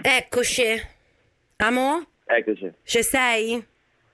Eccoci. Amo? Eccoci. Ci sei?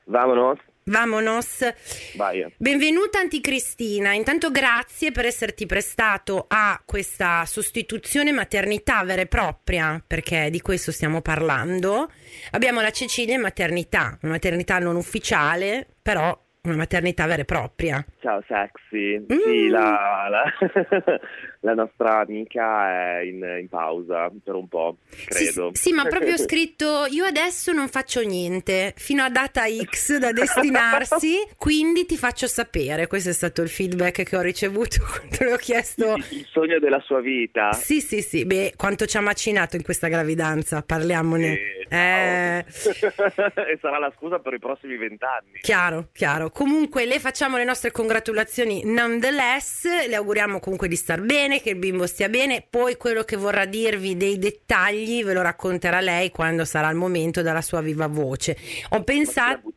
Vamonos. Vamonos. Vai. Benvenuta Anticristina. Intanto grazie per esserti prestato a questa sostituzione maternità vera e propria, perché di questo stiamo parlando. Abbiamo la Cecilia in maternità, una maternità non ufficiale, però una maternità vera e propria. Ciao sexy. Mm. Sì, la, la, la nostra amica è in, in pausa per un po', credo. Sì, sì, ma proprio scritto io adesso non faccio niente fino a data X da destinarsi, quindi ti faccio sapere. Questo è stato il feedback che ho ricevuto quando le ho chiesto. Il sogno della sua vita. Sì, sì, sì, beh, quanto ci ha macinato in questa gravidanza, parliamone. Sì, Eh, e sarà la scusa per i prossimi vent'anni. Chiaro, chiaro. Comunque le facciamo le nostre congratulazioni nonetheless, le auguriamo comunque di star bene, che il bimbo stia bene, poi quello che vorrà dirvi dei dettagli ve lo racconterà lei quando sarà il momento dalla sua viva voce. Ho pensato...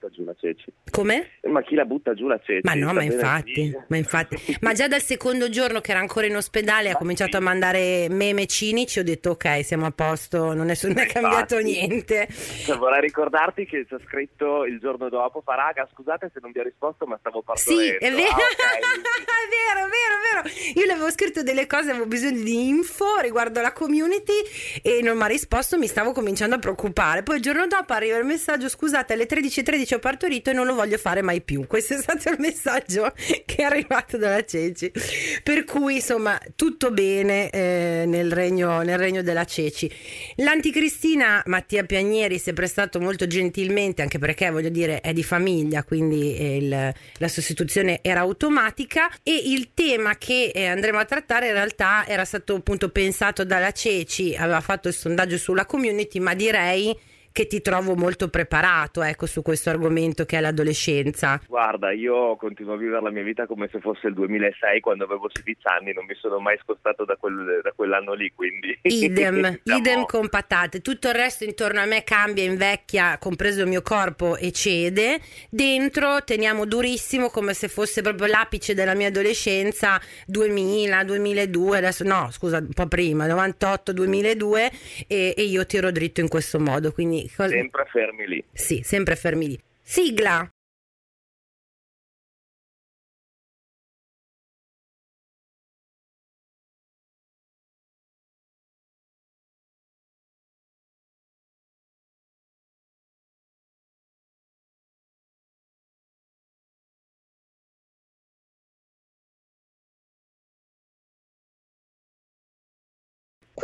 Come? Ma chi la butta giù la ceci? Ma no, ma bene infatti, ma infatti, ma già dal secondo giorno che era ancora in ospedale ha cominciato a mandare meme cinici, ho detto ok, siamo a posto, non è, non è cambiato niente. Cioè, vorrei ricordarti che c'è scritto il giorno dopo, fa raga, scusate se non vi ho risposto, ma stavo partorendo. Sì, è vero, Ah, ok, è vero, è vero, è vero. Io le avevo scritto delle cose, avevo bisogno di info riguardo la community e non mi ha risposto, mi stavo cominciando a preoccupare. Poi il giorno dopo arriva il messaggio, scusate, alle 13.13 ho partorito e non lo voglio fare mai più. Questo è stato il messaggio che è arrivato dalla Ceci. Per cui, insomma, tutto bene eh, nel, regno, nel regno della Ceci. L'anticristina Mattia Pianieri si è prestato molto gentilmente, anche perché voglio dire è di famiglia, quindi eh, il- la sostituzione era automatica e il tema che eh, andremo a trattare in realtà era stato appunto pensato dalla Ceci, aveva fatto il sondaggio sulla community, ma direi che ti trovo molto preparato ecco su questo argomento che è l'adolescenza. Guarda, io continuo a vivere la mia vita come se fosse il 2006 quando avevo 16 anni, non mi sono mai scostato da, quel- da quell'anno lì, quindi... Idem, diciamo, idem con patate. Tutto il resto intorno a me cambia, invecchia, compreso il mio corpo, e cede. Dentro teniamo durissimo come se fosse proprio l'apice della mia adolescenza 2000, 2002, adesso no, scusa, un po' prima, 98, 2002 e, e io tiro dritto in questo modo, quindi Sempre fermi lì. sì, sempre fermi lì. Sigla.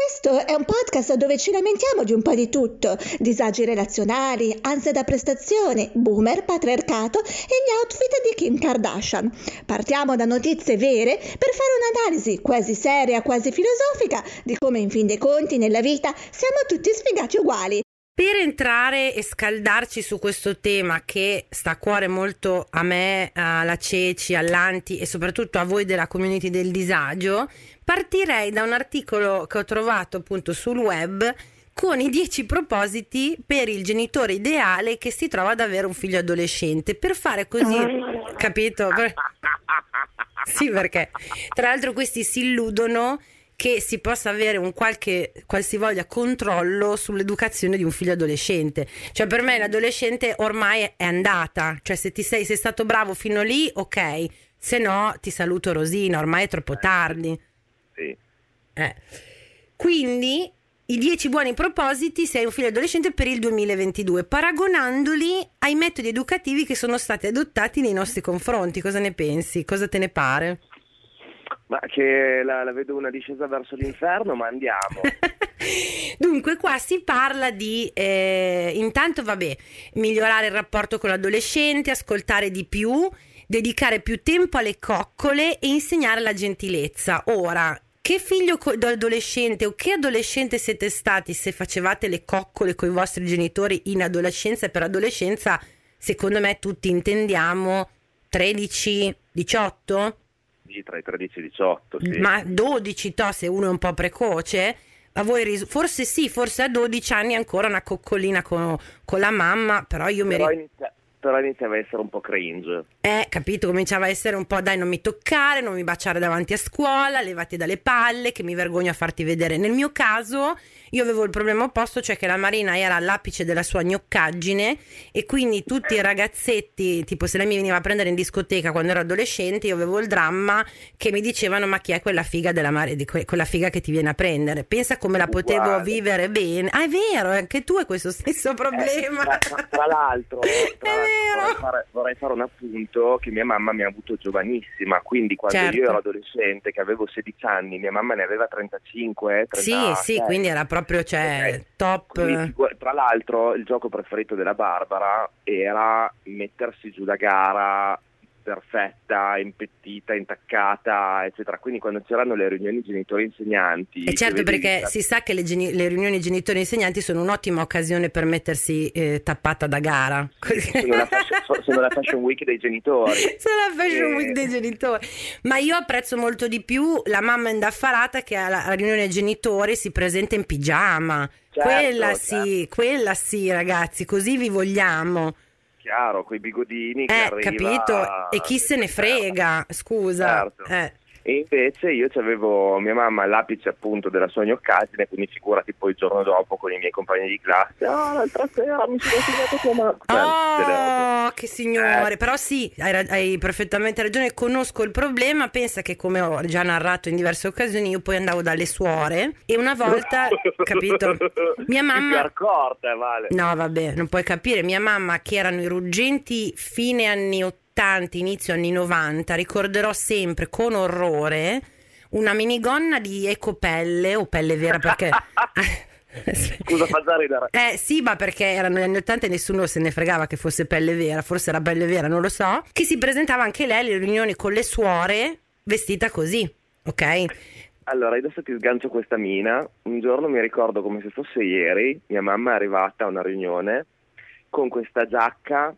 Questo è un podcast dove ci lamentiamo di un po' di tutto, disagi relazionali, ansia da prestazione, boomer, patriarcato e gli outfit di Kim Kardashian. Partiamo da notizie vere per fare un'analisi quasi seria, quasi filosofica di come in fin dei conti nella vita siamo tutti sfigati uguali. Per entrare e scaldarci su questo tema che sta a cuore molto a me, alla Ceci, all'Anti e soprattutto a voi della community del disagio, partirei da un articolo che ho trovato appunto sul web con i 10 propositi per il genitore ideale che si trova ad avere un figlio adolescente. Per fare così, capito? Sì, perché tra l'altro questi si illudono che si possa avere un qualche qualsivoglia controllo sull'educazione di un figlio adolescente. Cioè, per me l'adolescente ormai è andata. Cioè, se ti sei, sei stato bravo fino lì, ok. Se no, ti saluto Rosina, ormai è troppo tardi. Sì. Eh. Quindi i 10 buoni propositi se hai un figlio adolescente per il 2022, paragonandoli ai metodi educativi che sono stati adottati nei nostri confronti. Cosa ne pensi? Cosa te ne pare? Ma che la, la vedo una discesa verso l'inferno, ma andiamo. Dunque, qua si parla di eh, intanto, vabbè, migliorare il rapporto con l'adolescente, ascoltare di più, dedicare più tempo alle coccole e insegnare la gentilezza. Ora, che figlio co- adolescente o che adolescente siete stati se facevate le coccole con i vostri genitori in adolescenza e per adolescenza? Secondo me tutti intendiamo 13, 18? Sì, tra i 13 e i 18, sì. Ma 12 to se uno è un po' precoce? A voi ris- forse sì, forse a 12 anni ancora una coccolina con, con la mamma, però io mi Però inizia- però iniziava a essere un po' cringe. Eh, capito, cominciava a essere un po' dai non mi toccare, non mi baciare davanti a scuola, levati dalle palle, che mi vergogno a farti vedere. Nel mio caso io avevo il problema opposto, cioè che la Marina era all'apice della sua gnoccaggine e quindi tutti i ragazzetti, tipo se lei mi veniva a prendere in discoteca quando ero adolescente, io avevo il dramma che mi dicevano ma chi è quella figa della Mar- di que- quella figa che ti viene a prendere? Pensa come la potevo Uguale. vivere bene. Ah, è vero, anche tu hai questo stesso problema. Eh, tra, tra l'altro, tra È l'altro vero. vorrei, fare, vorrei fare un appunto che mia mamma mi ha avuto giovanissima, quindi quando Certo. io ero adolescente, che avevo 16 anni, mia mamma ne aveva 35, 36. Sì, sì, quindi era proprio cioè, Ok. top. Quindi, tra l'altro, il gioco preferito della Barbara era mettersi giù da gara perfetta, impettita, intaccata, eccetera. Quindi quando c'erano le riunioni genitori-insegnanti... E certo perché la- si sa che le, geni- le riunioni genitori insegnanti sono un'ottima occasione per mettersi eh, tappata da gara. sono la, fashion, so- sono la fashion week dei genitori. Sono la fashion Eh. week dei genitori. Ma io apprezzo molto di più la mamma indaffarata che alla alla riunione genitori si presenta in pigiama. Certo, quella certo. sì, quella sì, ragazzi, così vi vogliamo. Chiaro, quei bigodini che Eh, arriva... capito? E chi se ne frega, scusa. Certo. Eh. E invece io avevo mia mamma all'apice appunto della sua gnoccaggine, quindi figurati poi il giorno dopo con i miei compagni di classe. Ah, l'altra sera mi sono segnato tua mamma. Cioè, delle robe. Oh, che signore! Eh. Però sì, hai, hai perfettamente ragione, conosco il problema, pensa che come ho già narrato in diverse occasioni, io poi andavo dalle suore e una volta, capito? Mia mamma... Eh, vale. No, vabbè, non puoi capire. Mia mamma, che erano i ruggenti fine anni 80, inizio anni 90, ricorderò sempre con orrore una minigonna di ecopelle o pelle vera perché... Scusa, fa già ridere. Eh sì, ma perché erano gli anni 80 e nessuno se ne fregava che fosse pelle vera, forse era pelle vera, non lo so. Che si presentava anche lei alle riunioni con le suore vestita così, ok? Allora, adesso ti sgancio questa mina. Un giorno mi ricordo come se fosse ieri, mia mamma è arrivata a una riunione con questa giacca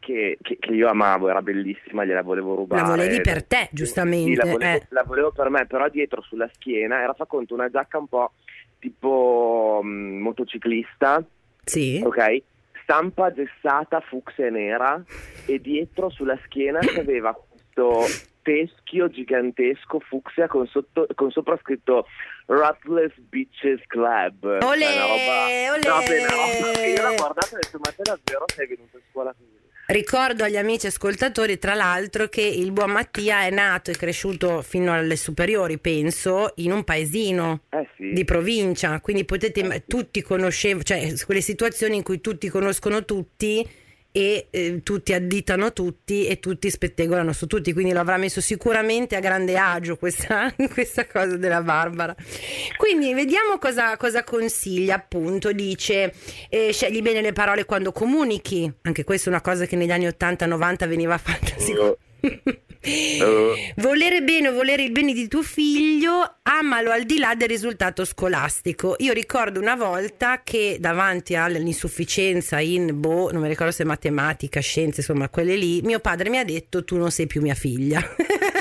che, che- che io amavo, era bellissima, gliela volevo rubare. La volevi per te, giustamente, Sì, la volevo, eh. la volevo per me, però dietro sulla schiena era fa conto una giacca un po' tipo mm, motociclista, Sì. ok? Stampa gessata fucsia nera e dietro sulla schiena c'aveva questo teschio gigantesco fucsia con, sotto, con sopra scritto Ruthless Beaches Club. Olè, Cioè, una roba, olè. No, beh, una roba che io l'ho guardata e ho detto ma te davvero sei venuto a scuola così? Ricordo agli amici ascoltatori, tra l'altro, che il buon Mattia è nato e cresciuto fino alle superiori, penso, in un paesino Eh sì. di provincia, quindi potete tutti conoscevano, cioè quelle situazioni in cui tutti conoscono tutti e eh, tutti additano tutti e tutti spettegolano su tutti, quindi lo avrà messo sicuramente a grande agio questa, questa cosa della Barbara. Quindi vediamo cosa, cosa consiglia, appunto, dice eh, scegli bene le parole quando comunichi, anche questa è una cosa che negli anni 80-90 veniva fatta sicuramente. Volere bene o volere il bene di tuo figlio, amalo al di là del risultato scolastico. Io ricordo una volta che davanti all'insufficienza in, boh, non mi ricordo se matematica, scienze, insomma, quelle lì, mio padre mi ha detto tu non sei più mia figlia.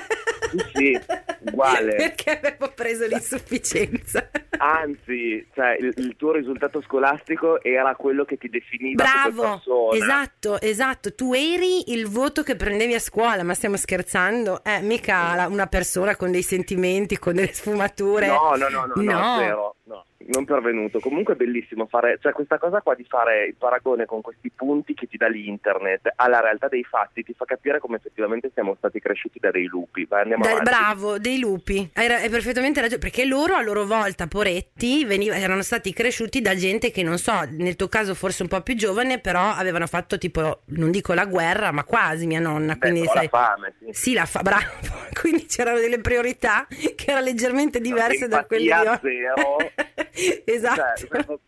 Sì, uguale. Perché avevo preso l'insufficienza. Anzi, cioè, il, il tuo risultato scolastico era quello che ti definiva Bravo, esatto, esatto. Tu eri il voto che prendevi a scuola, ma stiamo scherzando? Eh, mica una persona con dei sentimenti, con delle sfumature. No, no, no, no, no, No. zero, no, non pervenuto. Comunque è bellissimo fare, cioè questa cosa qua di fare il paragone con questi punti che ti dà l'internet alla realtà dei fatti ti fa capire come effettivamente siamo stati cresciuti da dei lupi. Vai, andiamo Da- avanti. bravo, dei lupi. Hai, hai perfettamente ragione, perché loro a loro volta, poretti, veniva- erano stati cresciuti da gente che non so, nel tuo caso forse un po' più giovane, però avevano fatto tipo, non dico la guerra, ma quasi mia nonna. Beh, Quindi sai, la fame, sì. Sì, la fa, bravo. Quindi c'erano delle priorità che erano leggermente diverse da quelle di oggi. esatto. Cioè,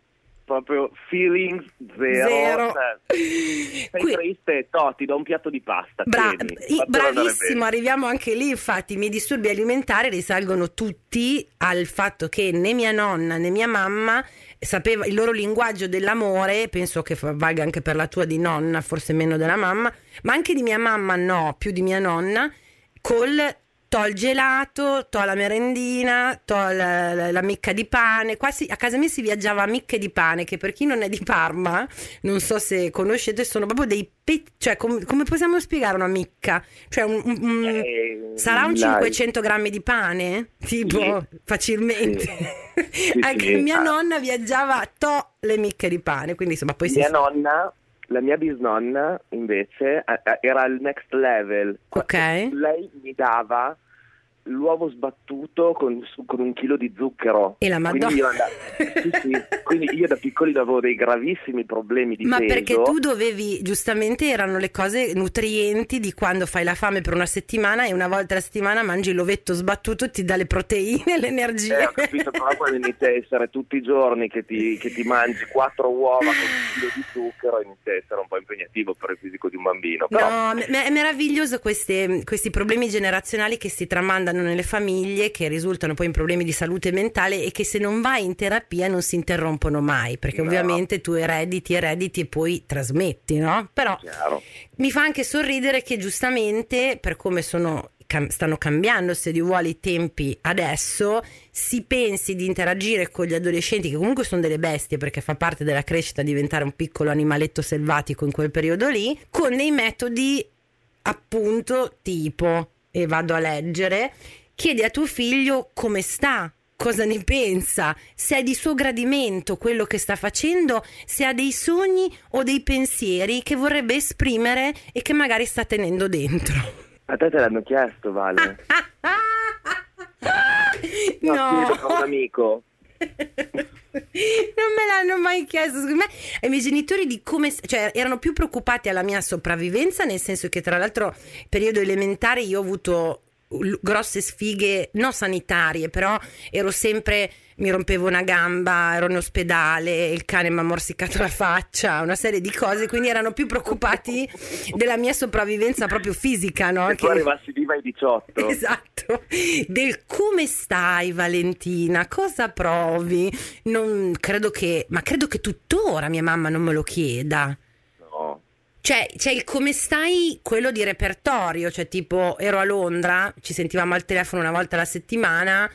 proprio feelings zero. Zero. Cioè, sei Qui- triste, to, ti do un piatto di pasta. Bra- tieni, bravissimo, arriviamo anche lì. Infatti, i miei disturbi alimentari risalgono tutti al fatto che né mia nonna né mia mamma sapeva il loro linguaggio dell'amore. Penso che valga anche per la tua di nonna, forse meno della mamma, ma anche di mia mamma, no, più di mia nonna. Col to il gelato, to la merendina, to la, la, la micca di pane. Qua si, a casa mia si viaggiava a micche di pane, che per chi non è di Parma, non so se conoscete, sono proprio dei pe- cioè com- come possiamo spiegare una micca? Cioè un, un- un- Eh, sarà un dai. 500 grammi di pane? Tipo, Sì. facilmente. Sì, Anche sì. mia Ah. nonna viaggiava to le micche di pane, quindi insomma poi si... Mia nonna, la mia bisnonna invece era al next level. Ok. Lei mi dava l'uovo sbattuto con, su- con un chilo di zucchero. E la Quindi Madonna. io, andavo- sì, sì. Quindi io da piccoli avevo dei gravissimi problemi di Ma peso. perché tu dovevi, giustamente erano le cose nutrienti di quando fai la fame per una settimana e una volta alla settimana mangi l'ovetto sbattuto ti dà le proteine, l'energia. Eh, ho capito, però quando inizia a essere tutti i giorni che ti, che ti mangi quattro uova con un chilo di zucchero inizia a essere un po' impegnativo per il fisico di un bambino. Però No, è meraviglioso queste- questi problemi generazionali che si tramandano nelle famiglie, che risultano poi in problemi di salute mentale e che se non vai in terapia non si interrompono mai, perché No. ovviamente tu erediti, erediti e poi trasmetti, no? Però chiaro. mi fa anche sorridere che giustamente, per come sono, stanno cambiando, se Dio vuole, i tempi adesso, si pensi di interagire con gli adolescenti, che comunque sono delle bestie, perché fa parte della crescita diventare un piccolo animaletto selvatico in quel periodo lì, con dei metodi appunto tipo, e vado a leggere, chiedi a tuo figlio come sta. Cosa ne pensa? Se è di suo gradimento quello che sta facendo, se ha dei sogni o dei pensieri che vorrebbe esprimere e che magari sta tenendo dentro. A te te l'hanno chiesto, Vale? No, No, un amico. Non me l'hanno mai chiesto. Me, ai miei genitori di come, cioè, erano più preoccupati alla mia sopravvivenza, nel senso che, tra l'altro, periodo elementare io ho avuto grosse sfighe, non sanitarie, però ero sempre. Mi rompevo una gamba, ero in ospedale, il cane mi ha morsicato la faccia, una serie di cose, quindi erano più preoccupati della mia sopravvivenza proprio fisica, no? Che tu arrivassi viva ai 18. Esatto, del come stai Valentina, cosa provi? Non credo che, ma credo che tuttora mia mamma non me lo chieda. No. Cioè, c'è il come stai, quello di repertorio, cioè tipo ero a Londra, ci sentivamo al telefono una volta alla settimana,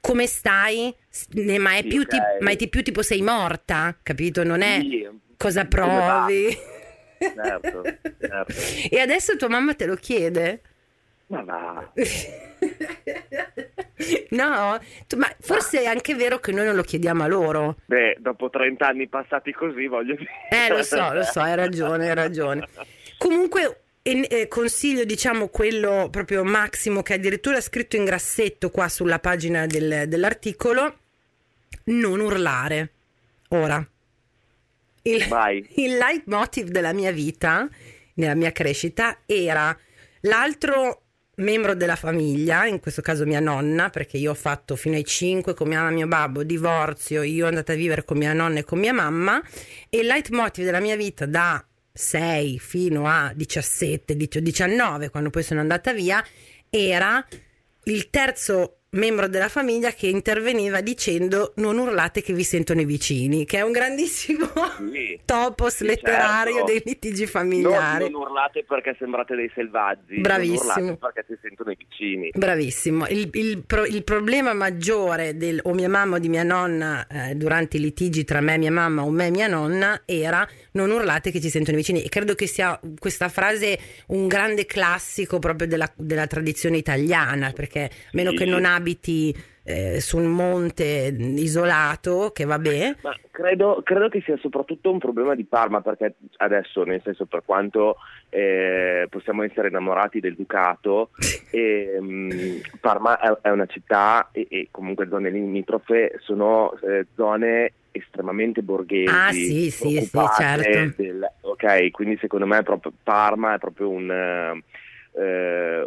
come stai? Ne- Ma è, Sì, più ok. ti- ma è di più tipo sei morta, capito? Non è Sì, cosa provi. Certo, certo. E adesso tua mamma te lo chiede? Ma va. No, ma forse è anche vero che noi non lo chiediamo a loro. Beh, dopo 30 anni passati così, voglio dire. Eh, lo so, lo so, hai ragione, hai ragione. Comunque, e- eh, consiglio, diciamo, quello proprio Massimo, che addirittura ha scritto in grassetto qua sulla pagina del- dell'articolo, non urlare. Ora, il, Vai. il leitmotiv della mia vita, nella mia crescita, era l'altro membro della famiglia, in questo caso mia nonna, perché io ho fatto fino ai 5 con mia mamma e mio babbo, divorzio, io andata a vivere con mia nonna e con mia mamma, e il leitmotiv della mia vita da 6 fino a 17, 19, quando poi sono andata via, era il terzo membro della famiglia che interveniva dicendo non urlate che vi sentono i vicini, che è un grandissimo Sì. topos Sì, letterario certo. dei litigi Non, familiari. non urlate perché sembrate dei selvaggi. non Bravissimo. urlate perché si sentono i vicini. Bravissimo, il, il pro- il problema maggiore del, o mia mamma o di mia nonna eh, durante i litigi tra me e mia mamma o me e mia nonna era non urlate che ci sentono i vicini e credo che sia questa frase un grande classico proprio della, della tradizione italiana perché a meno Sì. che non abiti eh, su un monte isolato che vabbè Ma credo, credo che sia soprattutto un problema di Parma, perché adesso, nel senso, per quanto eh, possiamo essere innamorati del Ducato, ehm, Parma è, è una città e, e comunque zone limitrofe sono eh, zone estremamente borghesi. Ah, sì, sì, sì, certo. del- ok, quindi secondo me è proprio, Parma è proprio un... eh,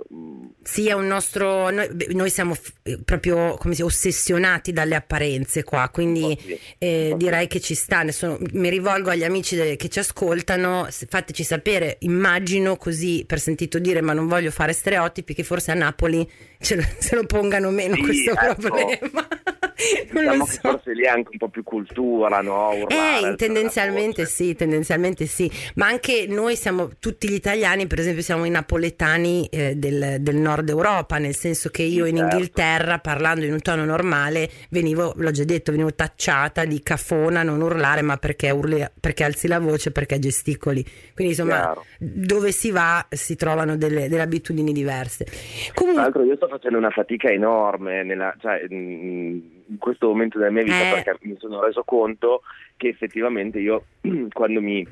Sì, è un nostro. Noi, noi siamo f- eh, proprio come si ossessionati dalle apparenze qua, quindi po' sì, eh, direi che ci sta. Adesso mi rivolgo agli amici de- che ci ascoltano, fateci sapere. Immagino così per sentito dire, ma non voglio fare stereotipi, che forse a Napoli ce lo, se lo pongano meno Sì, questo ecco. problema. diciamo so. forse lì è anche un po' più cultura, no? Urlare, Eh, tendenzialmente sì, tendenzialmente sì, ma anche noi siamo, tutti gli italiani, per esempio, siamo i napoletani italiani eh, del, del, nord Europa, nel senso che io in certo. Inghilterra, parlando in un tono normale, venivo, l'ho già detto, venivo tacciata di cafona, non urlare, ma perché, urli, perché alzi la voce, perché gesticoli. Quindi insomma, Chiaro. dove si va si trovano delle, delle abitudini diverse. Comunque... Tra l'altro io sto facendo una fatica enorme nella, cioè, in questo momento della mia vita eh. perché mi sono reso conto che effettivamente io quando mi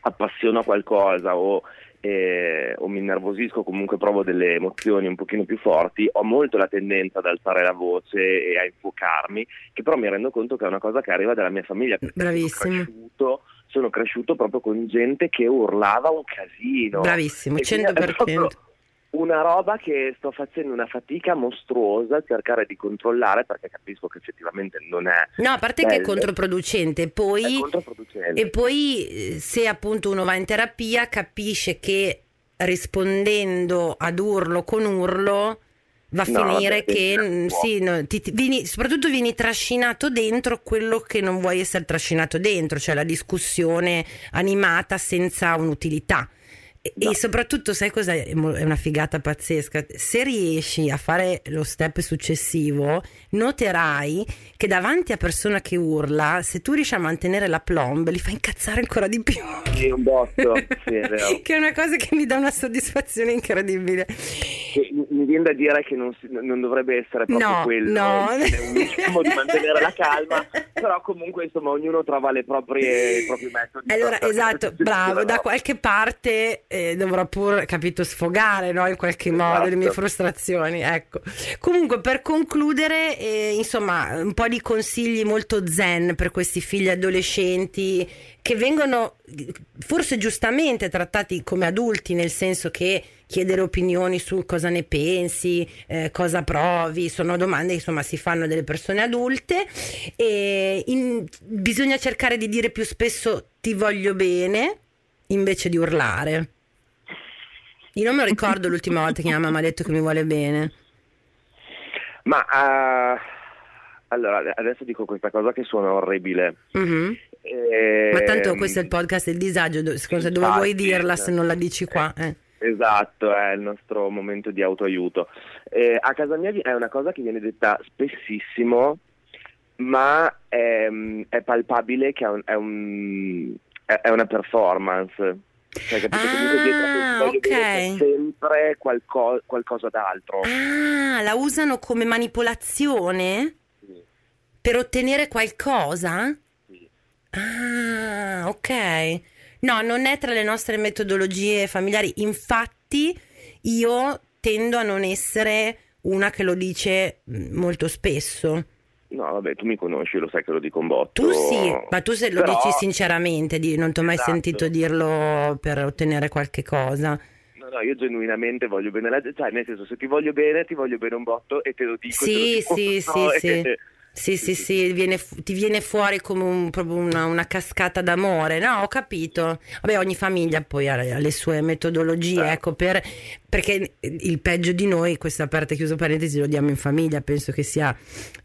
appassiono a qualcosa o, eh, o mi innervosisco, comunque provo delle emozioni un pochino più forti, ho molto la tendenza ad alzare la voce e a infuocarmi, che però mi rendo conto che è una cosa che arriva dalla mia famiglia. Bravissimo. Sono cresciuto, sono cresciuto proprio con gente che urlava un casino. Bravissimo, 100% una roba che sto facendo una fatica mostruosa a cercare di controllare perché capisco che effettivamente non è. No, a parte bello. che è controproducente, poi, è controproducente. e poi eh, se appunto uno va in terapia capisce che rispondendo ad urlo con urlo va a no, finire che sì, no, ti, ti, vieni, soprattutto vieni trascinato dentro quello che non vuoi essere trascinato dentro, cioè la discussione animata senza un'utilità. No. E soprattutto, sai cosa è una figata pazzesca? Se riesci a fare lo step successivo, noterai che davanti a persona che urla, se tu riesci a mantenere la plomb, li fa incazzare ancora di più. Sì, un botto, sì, è che è una cosa che mi dà una soddisfazione incredibile. Mi viene da dire che non, si, non dovrebbe essere proprio no, quello, no. diciamo di mantenere la calma, però comunque insomma ognuno trova le proprie, i propri metodi. Allora, esatto, bravo, da qualche parte eh, dovrò pur, capito, sfogare no? in qualche esatto. modo le mie frustrazioni. Ecco. Comunque, per concludere, eh, insomma, un po' di consigli molto zen per questi figli adolescenti che vengono forse giustamente trattati come adulti, nel senso che chiedere opinioni su cosa ne pensi, eh, cosa provi, sono domande che insomma si fanno delle persone adulte e in, bisogna cercare di dire più spesso ti voglio bene invece di urlare. Io non me lo ricordo l'ultima volta che mia mamma ha detto che mi vuole bene. Ma uh, allora adesso dico questa cosa che suona orribile. Mm-hmm. E... Ma tanto questo è il podcast del disagio, scusa, dove vuoi dirla se non la dici qua? Eh. Esatto, è il nostro momento di autoaiuto. Eh, a casa mia è una cosa che viene detta spessissimo, ma è, è palpabile che è, un, è, un, è una performance. Cioè, capito? Ah, ok. sempre qualco- qualcosa d'altro. Ah, la usano come manipolazione? Sì. Per ottenere qualcosa? Sì. Ah, ok. No, non è tra le nostre metodologie familiari. Infatti, io tendo a non essere una che lo dice mm, molto spesso. No, vabbè, tu mi conosci, lo sai che lo dico un botto. Tu sì, ma tu se lo Però... dici sinceramente, non ti ho mai esatto. sentito dirlo per ottenere qualche cosa. No, no, io genuinamente voglio bene la gente, cioè nel senso se ti voglio bene, ti voglio bene un botto e te lo dico. Sì, lo sì, sì, sì. Sì, sì, sì, viene, ti viene fuori come un, proprio una, una, cascata d'amore, no? Ho capito. Vabbè, ogni famiglia poi ha, le sue metodologie, eh. ecco, per, perché il peggio di noi, questa aperta e chiusa parentesi, lo diamo in famiglia, penso che sia,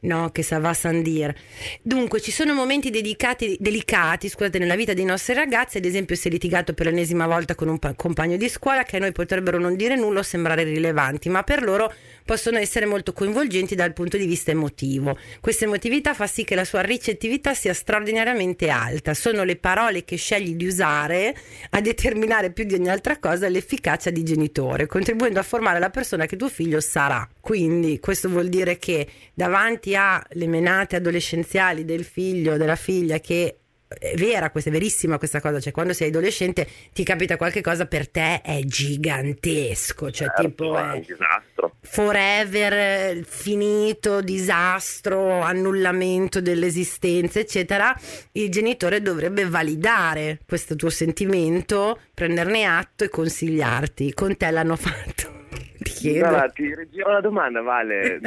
no, che sa va san dire. Dunque, ci sono momenti dedicati, delicati, scusate, nella vita dei nostri ragazzi, ad esempio se litigato per l'ennesima volta con un pa- compagno di scuola, che a noi potrebbero non dire nulla o sembrare rilevanti, ma per loro possono essere molto coinvolgenti dal punto di vista emotivo. Questa emotività fa sì che la sua ricettività sia straordinariamente alta. Sono le parole che scegli di usare a determinare più di ogni altra cosa l'efficacia di genitore, contribuendo a formare la persona che tuo figlio sarà. Quindi questo vuol dire che davanti alle menate adolescenziali del figlio, della figlia che è vera, questa è verissima questa cosa, cioè quando sei adolescente ti capita qualche cosa per te è gigantesco, cioè certo, tipo è un disastro. Forever, finito, disastro, annullamento dell'esistenza, eccetera. Il genitore dovrebbe validare questo tuo sentimento, prenderne atto e consigliarti. Con te l'hanno fatto. Ti chiedo. No, ti rigiro la domanda, Vale.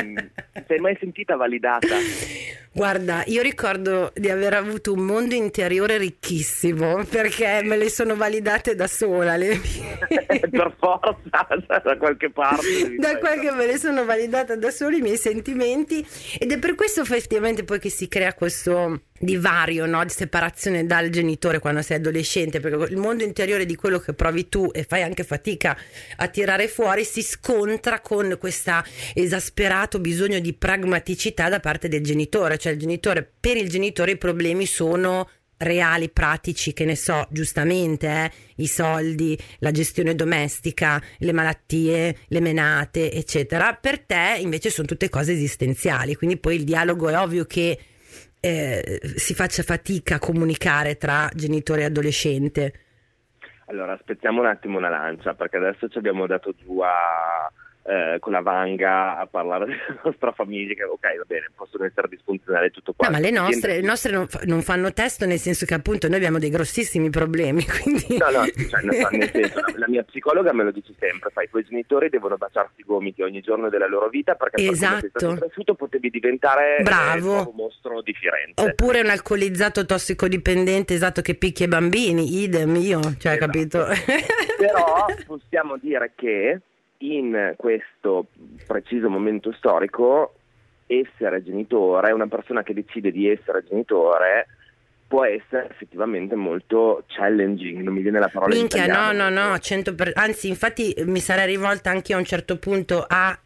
Sei mai sentita validata? Guarda, io ricordo di aver avuto un mondo interiore ricchissimo perché me le sono validate da sola. Le mie... per forza, da qualche parte. Da qualche me le sono validate da sola i miei sentimenti ed è per questo effettivamente poi che si crea questo divario, no? di separazione dal genitore quando sei adolescente, perché il mondo interiore di quello che provi tu e fai anche fatica a tirare fuori si scontra con questo esasperato bisogno di pragmaticità da parte del genitore, cioè il genitore, per il genitore i problemi sono reali, pratici, che ne so, giustamente, eh, i soldi, la gestione domestica, le malattie, le menate, eccetera. Per te invece sono tutte cose esistenziali, quindi poi il dialogo è ovvio che eh, si faccia fatica a comunicare tra genitore e adolescente? Allora, aspettiamo un attimo una lancia, perché adesso ci abbiamo dato giù a eh, con la vanga a parlare della nostra famiglia, che ok, va bene, possono essere disfunzionali tutto qua. No, ma le nostre, le nostre non, non, fanno testo nel senso che appunto noi abbiamo dei grossissimi problemi. Quindi... No, no, cioè, nel senso, la, mia psicologa me lo dice sempre, fai, i tuoi genitori devono baciarsi i gomiti ogni giorno della loro vita perché esatto. sei cresciuto potevi diventare Bravo. un mostro di Firenze. Oppure un alcolizzato tossicodipendente esatto che picchia i bambini, idem io, cioè esatto. capito? Però possiamo dire che in questo preciso momento storico essere genitore, una persona che decide di essere genitore può essere effettivamente molto challenging, non mi viene la parola Minchia, no, no, no, 100 per... anzi infatti mi sarei rivolta anche a un certo punto a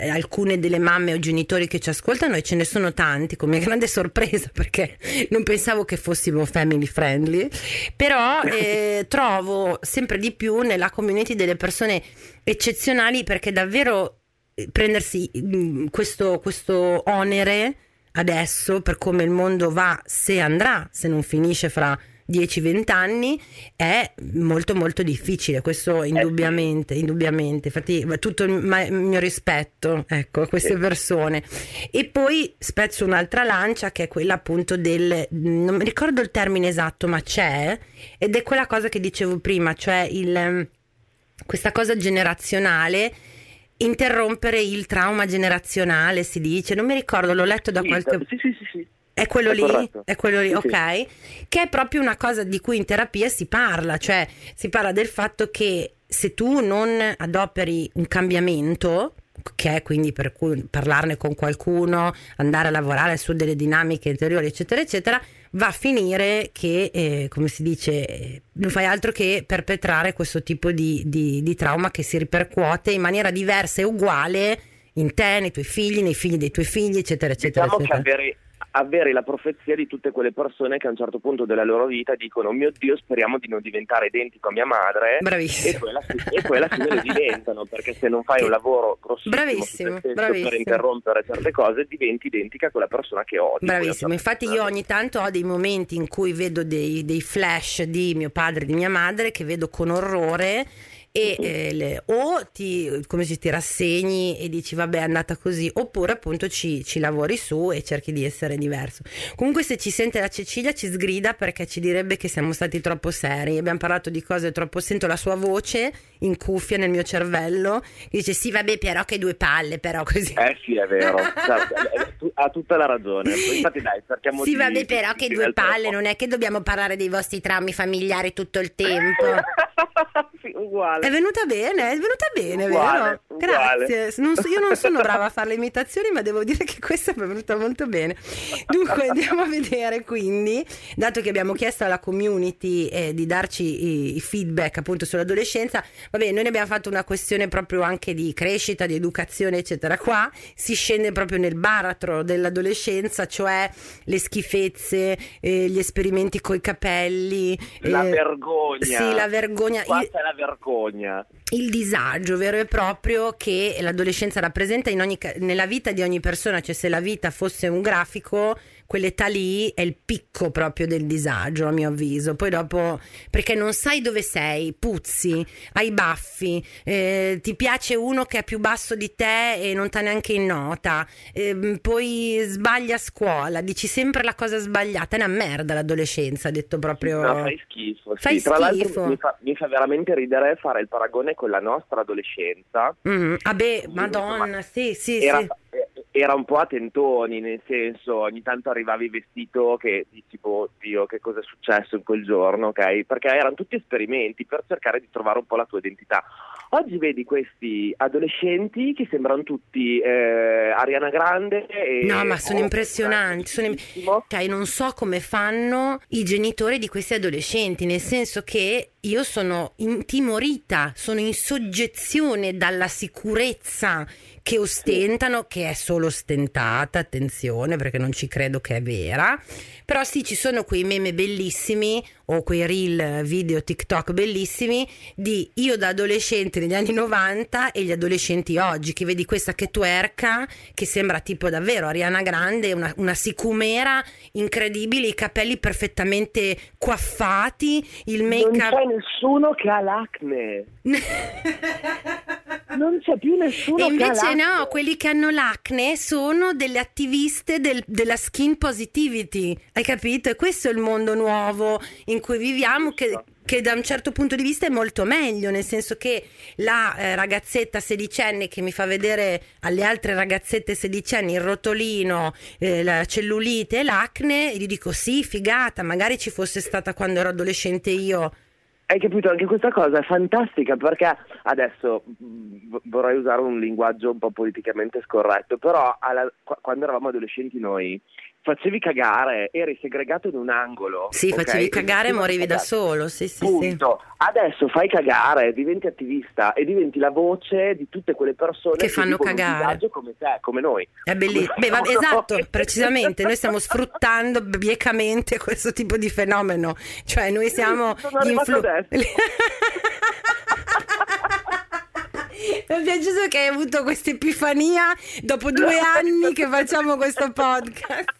eh, alcune delle mamme o genitori che ci ascoltano e ce ne sono tanti con mia grande sorpresa perché non pensavo che fossimo family friendly. Però eh, trovo sempre di più nella community delle persone eccezionali perché davvero eh, prendersi mm, questo, questo onere adesso per come il mondo va se andrà se non finisce fra 10-20 anni è molto molto difficile, questo indubbiamente, indubbiamente. Infatti tutto il mio rispetto ecco, a queste persone. E poi spezzo un'altra lancia che è quella appunto del, non mi ricordo il termine esatto, ma c'è, ed è quella cosa che dicevo prima, cioè il, questa cosa generazionale interrompere il trauma generazionale, si dice, non mi ricordo, l'ho letto da qualche... Sì, sì, sì, sì. È quello è lì? Corretto. È quello lì, sì, ok. Sì. Che è proprio una cosa di cui in terapia si parla, cioè si parla del fatto che se tu non adoperi un cambiamento, che è quindi per cui parlarne con qualcuno, andare a lavorare su delle dinamiche interiori, eccetera, eccetera, va a finire che, eh, come si dice, non fai altro che perpetrare questo tipo di, di, di trauma che si ripercuote in maniera diversa e uguale in te, nei tuoi figli, nei figli dei tuoi figli, eccetera, eccetera. Diciamo eccetera. che avere avere la profezia di tutte quelle persone che a un certo punto della loro vita dicono: Mio Dio, speriamo di non diventare identico a mia madre. Bravissimo. E poi alla fine, e poi alla fine lo diventano perché se non fai un lavoro grossissimo bravissimo, bravissimo. per interrompere certe cose, diventi identica a quella persona che odi. Bravissimo. Infatti, io ogni tanto ho dei momenti in cui vedo dei, dei flash di mio padre e di mia madre che vedo con orrore e eh, le, o ti, come si, ti rassegni e dici vabbè è andata così oppure appunto ci, ci, lavori su e cerchi di essere diverso. Comunque se ci sente la Cecilia ci sgrida perché ci direbbe che siamo stati troppo seri. Abbiamo parlato di cose troppo sento la sua voce in cuffia nel mio cervello che dice sì vabbè però che due palle però così eh sì è vero. Ha tutta la ragione. Infatti dai cerchiamo sì di vabbè però che due palle non è che dobbiamo parlare dei vostri traumi familiari tutto il tempo. Sì, uguale. È venuta bene, è venuta bene, uguale, vero? Uguale. Grazie. Non so, io non sono brava a fare le imitazioni, ma devo dire che questa è venuta molto bene. Dunque, andiamo a vedere quindi, dato che abbiamo chiesto alla community eh, di darci i, i, feedback appunto sull'adolescenza, vabbè, noi ne abbiamo fatto una questione proprio anche di crescita, di educazione, eccetera. Qua si scende proprio nel baratro dell'adolescenza, cioè le schifezze, eh, gli esperimenti coi capelli. La eh, vergogna. Sì, la vergogna. Quanta è la vergogna il disagio vero e proprio che l'adolescenza rappresenta ogni, nella vita di ogni persona, cioè se la vita fosse un grafico, quell'età lì è il picco proprio del disagio, a mio avviso. Poi dopo, perché non sai dove sei, puzzi, hai baffi, eh, ti piace uno che è più basso di te e non sta neanche in nota, eh, poi sbaglia a scuola, dici sempre la cosa sbagliata. È una merda l'adolescenza, detto proprio. No, fai schifo. Fai sì, tra schifo. Mi fa, mi fa, veramente ridere fare il paragone con la nostra adolescenza. Mm, ah beh, madonna, sì, sì, era, sì era un po' a tentoni, nel senso ogni tanto arrivavi vestito che dici, boh, Dio, che cosa è successo in quel giorno, ok? Perché erano tutti esperimenti per cercare di trovare un po' la tua identità. Oggi vedi questi adolescenti che sembrano tutti eh, Ariana Grande. E no, ma sono oh, impressionanti. Sono im- cioè, non so come fanno i genitori di questi adolescenti, nel senso che io sono intimorita, sono in soggezione dalla sicurezza che ostentano, che è solo ostentata, attenzione perché non ci credo che è vera, però sì ci sono quei meme bellissimi o quei reel video TikTok bellissimi di io da adolescente negli anni 90 e gli adolescenti oggi, che vedi questa che twerca, che sembra tipo davvero Ariana Grande, una, una sicumera incredibile, i capelli perfettamente coiffati, il make-up... Nessuno che ha l'acne. non c'è più nessuno e invece no, quelli che hanno l'acne sono delle attiviste del, della skin positivity, hai capito? E questo è il mondo nuovo in cui viviamo che, che da un certo punto di vista è molto meglio, nel senso che la eh, ragazzetta sedicenne che mi fa vedere alle altre ragazzette sedicenni il rotolino, eh, la cellulite e l'acne, gli dico sì, figata, magari ci fosse stata quando ero adolescente io. Hai capito? Anche questa cosa è fantastica perché adesso mh, vorrei usare un linguaggio un po' politicamente scorretto, però alla, quando eravamo adolescenti noi facevi cagare, eri segregato in un angolo. Sì, okay? facevi cagare e morivi da solo. Sì, sì, Punto. Sì. Adesso fai cagare, diventi attivista e diventi la voce di tutte quelle persone che, che fanno cagare come te, come noi. È bellissimo. Beh, va, esatto, precisamente. Noi stiamo sfruttando biecamente questo tipo di fenomeno. Cioè, noi siamo gli influ- Mi è piaciuto che hai avuto questa epifania dopo due anni che facciamo questo podcast.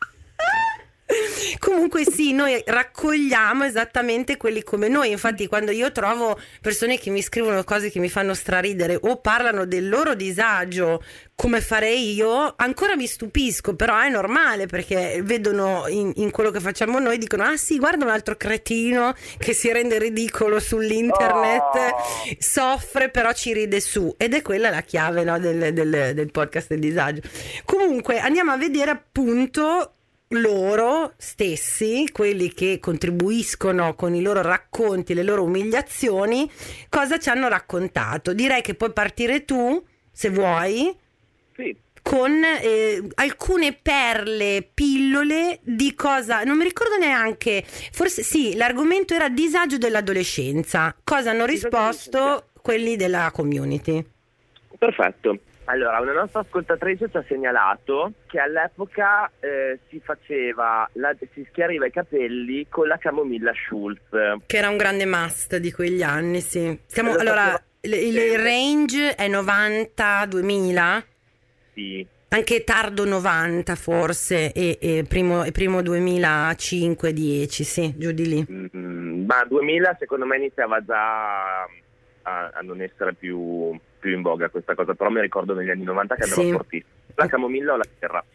Comunque sì, noi raccogliamo esattamente quelli come noi, infatti quando io trovo persone che mi scrivono cose che mi fanno straridere o parlano del loro disagio come farei io, ancora mi stupisco, però è normale perché vedono in, in quello che facciamo noi, dicono ah sì, guarda un altro cretino che si rende ridicolo sull'internet, oh. soffre però ci ride su ed è quella la chiave no, del, del, del podcast del disagio. Comunque andiamo a vedere appunto loro stessi, quelli che contribuiscono con i loro racconti, le loro umiliazioni, cosa ci hanno raccontato. Direi che puoi partire tu, se vuoi. Sì. Con eh, alcune perle, pillole di cosa non mi ricordo neanche. Forse sì, l'argomento era disagio dell'adolescenza. Cosa hanno risposto quelli della community? Perfetto. Allora, una nostra ascoltatrice ci ha segnalato che all'epoca eh, si faceva, la, si schiariva i capelli con la camomilla Schultz. Che era un grande must di quegli anni, sì. Siamo, allora, il, il range è 90-2000? Sì. Anche tardo 90 forse e, e primo, e primo 2005-10, sì, giù di lì. Mm, ma 2000 secondo me iniziava già a, a non essere più più in voga questa cosa, però mi ricordo negli anni 90 che andava sì. fortissimo. La camomilla o la terra.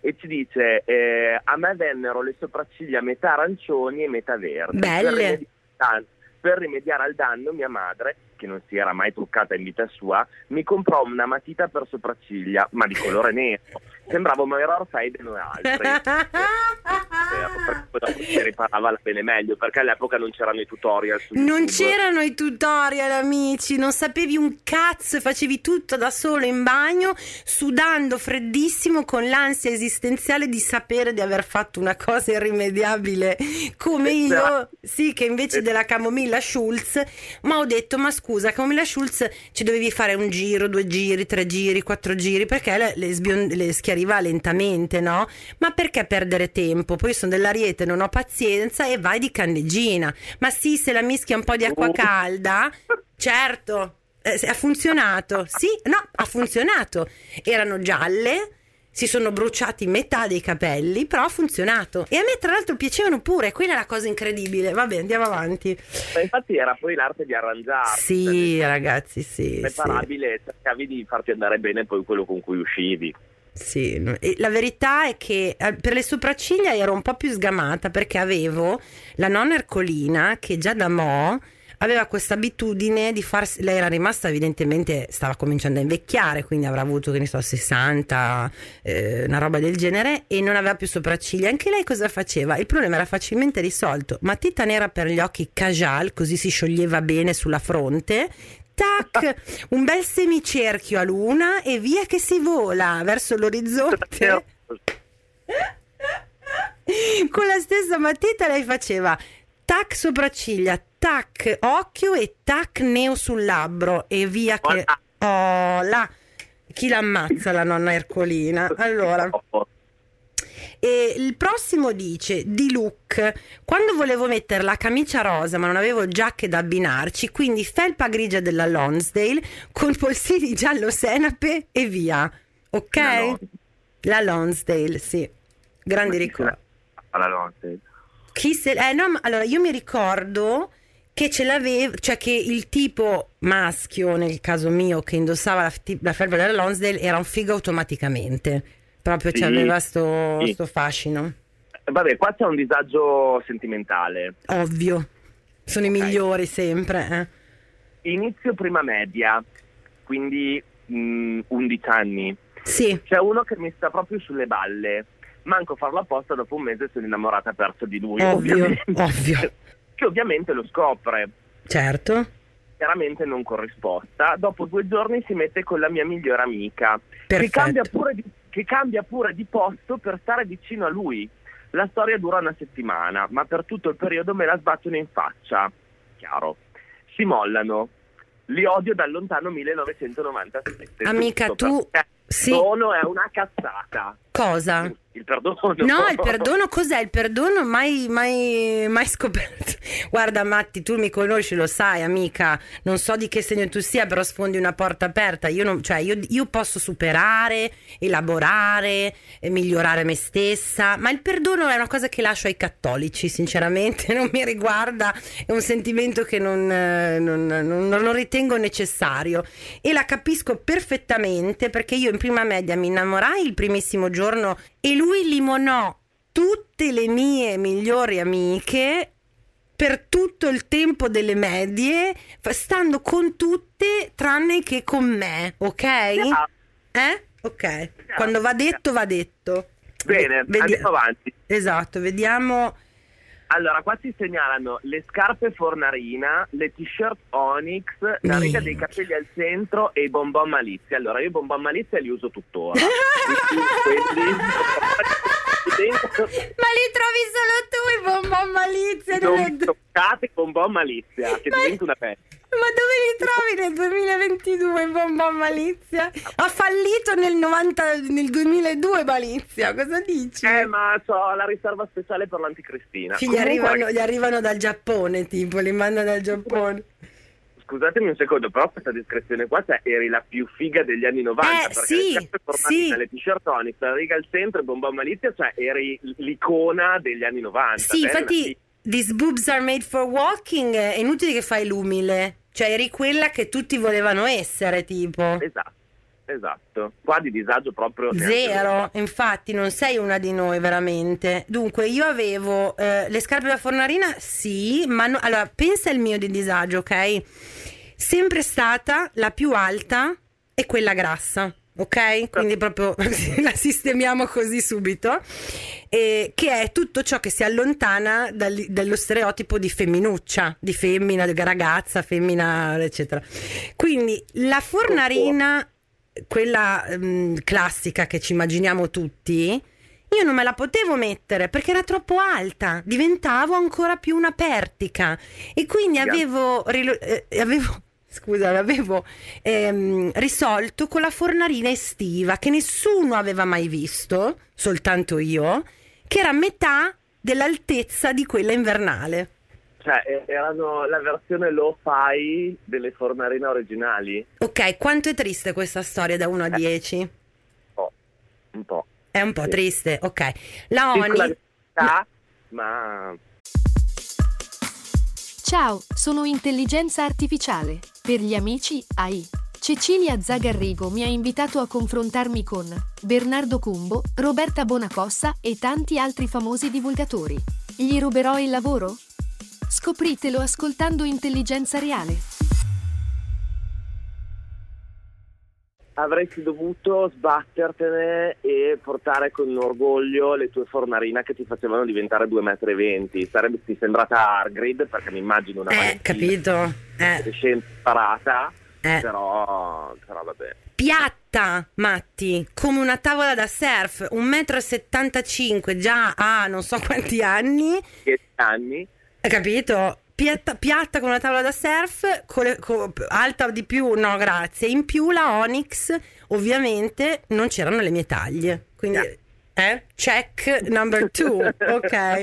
E ci dice, eh, a me vennero le sopracciglia metà arancioni e metà verdi. Belle. Per, per rimediare al danno, mia madre, che non si era mai truccata in vita sua, mi comprò una matita per sopracciglia, ma di colore nero. Sembrava Moira Orfei e noi altri. si riparava bene meglio perché all'epoca non c'erano i tutorial non c'erano i tutorial amici non sapevi un cazzo e facevi tutto da solo in bagno sudando freddissimo con l'ansia esistenziale di sapere di aver fatto una cosa irrimediabile come io esatto. sì che invece della camomilla Schulz ma ho detto ma scusa camomilla Schulz ci dovevi fare un giro due giri tre giri quattro giri perché le, le, sbion- le schiariva lentamente no ma perché perdere tempo poi sono dell'ariete non ho pazienza e vai di candeggina. Ma sì, se la mischia un po' di acqua calda, certo, eh, ha funzionato. Sì, no, ha funzionato. Erano gialle si sono bruciati metà dei capelli, però ha funzionato. E a me, tra l'altro, piacevano pure. Quella è la cosa incredibile. Vabbè, andiamo avanti. Ma infatti, era poi l'arte di arrangiarsi. Sì, cioè, ragazzi, sì. Preparabile, sì. cercavi di farti andare bene poi quello con cui uscivi. Sì, la verità è che eh, per le sopracciglia ero un po' più sgamata perché avevo la nonna Ercolina che già da mo' aveva questa abitudine di farsi, lei era rimasta evidentemente, stava cominciando a invecchiare, quindi avrà avuto, che ne so, 60, eh, una roba del genere, e non aveva più sopracciglia. Anche lei cosa faceva? Il problema era facilmente risolto, matita nera per gli occhi casual, così si scioglieva bene sulla fronte, tac, un bel semicerchio a luna e via che si vola verso l'orizzonte. Con la stessa matita lei faceva tac sopracciglia, tac occhio e tac neo sul labbro e via che... Oh, là. Chi l'ammazza la nonna Ercolina? Allora... E il prossimo dice di look. Quando volevo mettere la camicia rosa ma non avevo giacche da abbinarci quindi felpa grigia della Lonsdale con polsini giallo senape e via. Ok? La, la Lonsdale sì. Grandi ricordi. la Lonsdale chi se eh no allora io mi ricordo che ce l'aveva, cioè che il tipo maschio, nel caso mio, che indossava la, la felpa della Lonsdale era un figo automaticamente. Proprio Sì, c'aveva sto, sì. sto fascino. Eh, Vabbè, qua c'è un disagio sentimentale. Ovvio. Sono i Ok. migliori sempre. eh. Inizio prima media, quindi mh, 11 anni. Sì, C'è uno che mi sta proprio sulle balle. Manco farlo apposta, dopo un mese sono innamorata perso di lui. Ovvio, ovviamente. ovvio. Che ovviamente lo scopre. certo. Chiaramente non corrisposta. Dopo due giorni si mette con la mia migliore amica. Che cambia, pure di, che cambia pure di posto per stare vicino a lui. La storia dura una settimana, ma per tutto il periodo me la sbattono in faccia. Chiaro. Si mollano. Li odio dal lontano 1997. Amica, tu- perché sì. Il perdono è una cazzata. Cosa? Il perdono. No, il perdono cos'è? Il perdono mai, mai, mai scoperto. Guarda Matti, tu mi conosci, lo sai, amica, non so di che segno tu sia, però sfondi una porta aperta. Io, non, cioè, io, io posso superare, elaborare, eh, migliorare me stessa, ma il perdono è una cosa che lascio ai cattolici, sinceramente, non mi riguarda, è un sentimento che non, eh, non- non- non lo ritengo necessario e la capisco perfettamente perché io in prima media mi innamorai il primissimo giorno e lui limonò tutte le mie migliori amiche per tutto il tempo delle medie, stando con tutte tranne che con me, ok? Ah, Eh? Ok. Quando va detto, va detto. Bene, Ve- vedi- andiamo avanti. Esatto, vediamo. Allora, qua ci segnalano le scarpe Fornarina, le t-shirt Onyx, la riga dei capelli al centro e i bonbon Malizia. Allora, io i bonbon Malizia li uso tuttora. Quindi, Ma li trovi solo tu i bonbon malizia non nelle- toccate bonbon Malizia, che Ma- diventa una pezza. Ma dove li trovi nel 2022 il bonbon Malizia? Ha fallito nel, 90, nel 2002 Malizia, cosa dici? Eh, ma ho la riserva speciale per l'anticristina. Sì, gli, Comunque, arrivano, gli arrivano dal Giappone, tipo, li mandano dal Giappone. Scusatemi un secondo, però questa descrizione qua, cioè, eri la più figa degli anni 90. Eh, perché sì, le sì. le t-shirt Onyx, la riga al centro e bonbon Malizia, cioè, eri l'icona degli anni 90. Sì, infatti, these boobs are made for walking, è inutile che fai l'umile. Cioè, eri quella che tutti volevano essere, tipo. Esatto, esatto. Qua di disagio proprio Zero, infatti non sei una di noi veramente. Dunque, io avevo eh, le scarpe da fornarina, sì, ma no- allora pensa al mio di disagio, ok? Sempre stata la più alta e quella grassa, ok? Quindi proprio la sistemiamo così subito. E che è tutto ciò che si allontana dal- dallo stereotipo di femminuccia, di femmina, di ragazza, femmina, eccetera. Quindi la fornarina quella ehm, classica che ci immaginiamo tutti, io non me la potevo mettere perché era troppo alta, diventavo ancora più una pertica e quindi avevo, eh, avevo scusa, avevo ehm, risolto con la fornarina estiva che nessuno aveva mai visto, soltanto io, che era metà dell'altezza di quella invernale. Cioè, eh, erano la versione lo-fi delle Fornarina originali. Ok, quanto è triste questa storia da 1 a 10? Un po'. Un po'. È un po' Sì. triste, ok. La Oni... verità, ma Ciao, sono intelligenza artificiale. Per gli amici, AI. Cecilia Zagarrigo mi ha invitato a confrontarmi con Bernardo Cumbo, Roberta Bonacossa e tanti altri famosi divulgatori. Gli ruberò il lavoro? Scopritelo ascoltando Intelligenza Reale. Avresti dovuto sbattertene e portare con orgoglio le tue fornarina che ti facevano diventare 2,20 m. Saresti sembrata Argrid perché mi immagino una Eh, capito? Eh, adolescente parata, eh. però, però vabbè. Piatta, Matti, come una tavola da surf, 1,75 m, già a non so quanti anni, 10 anni. hai capito? Piatta, piatta come una tavola da surf, con le- alta di più, no grazie. In più la Onyx, ovviamente, non c'erano le mie taglie. Quindi, eh? Check number two, ok.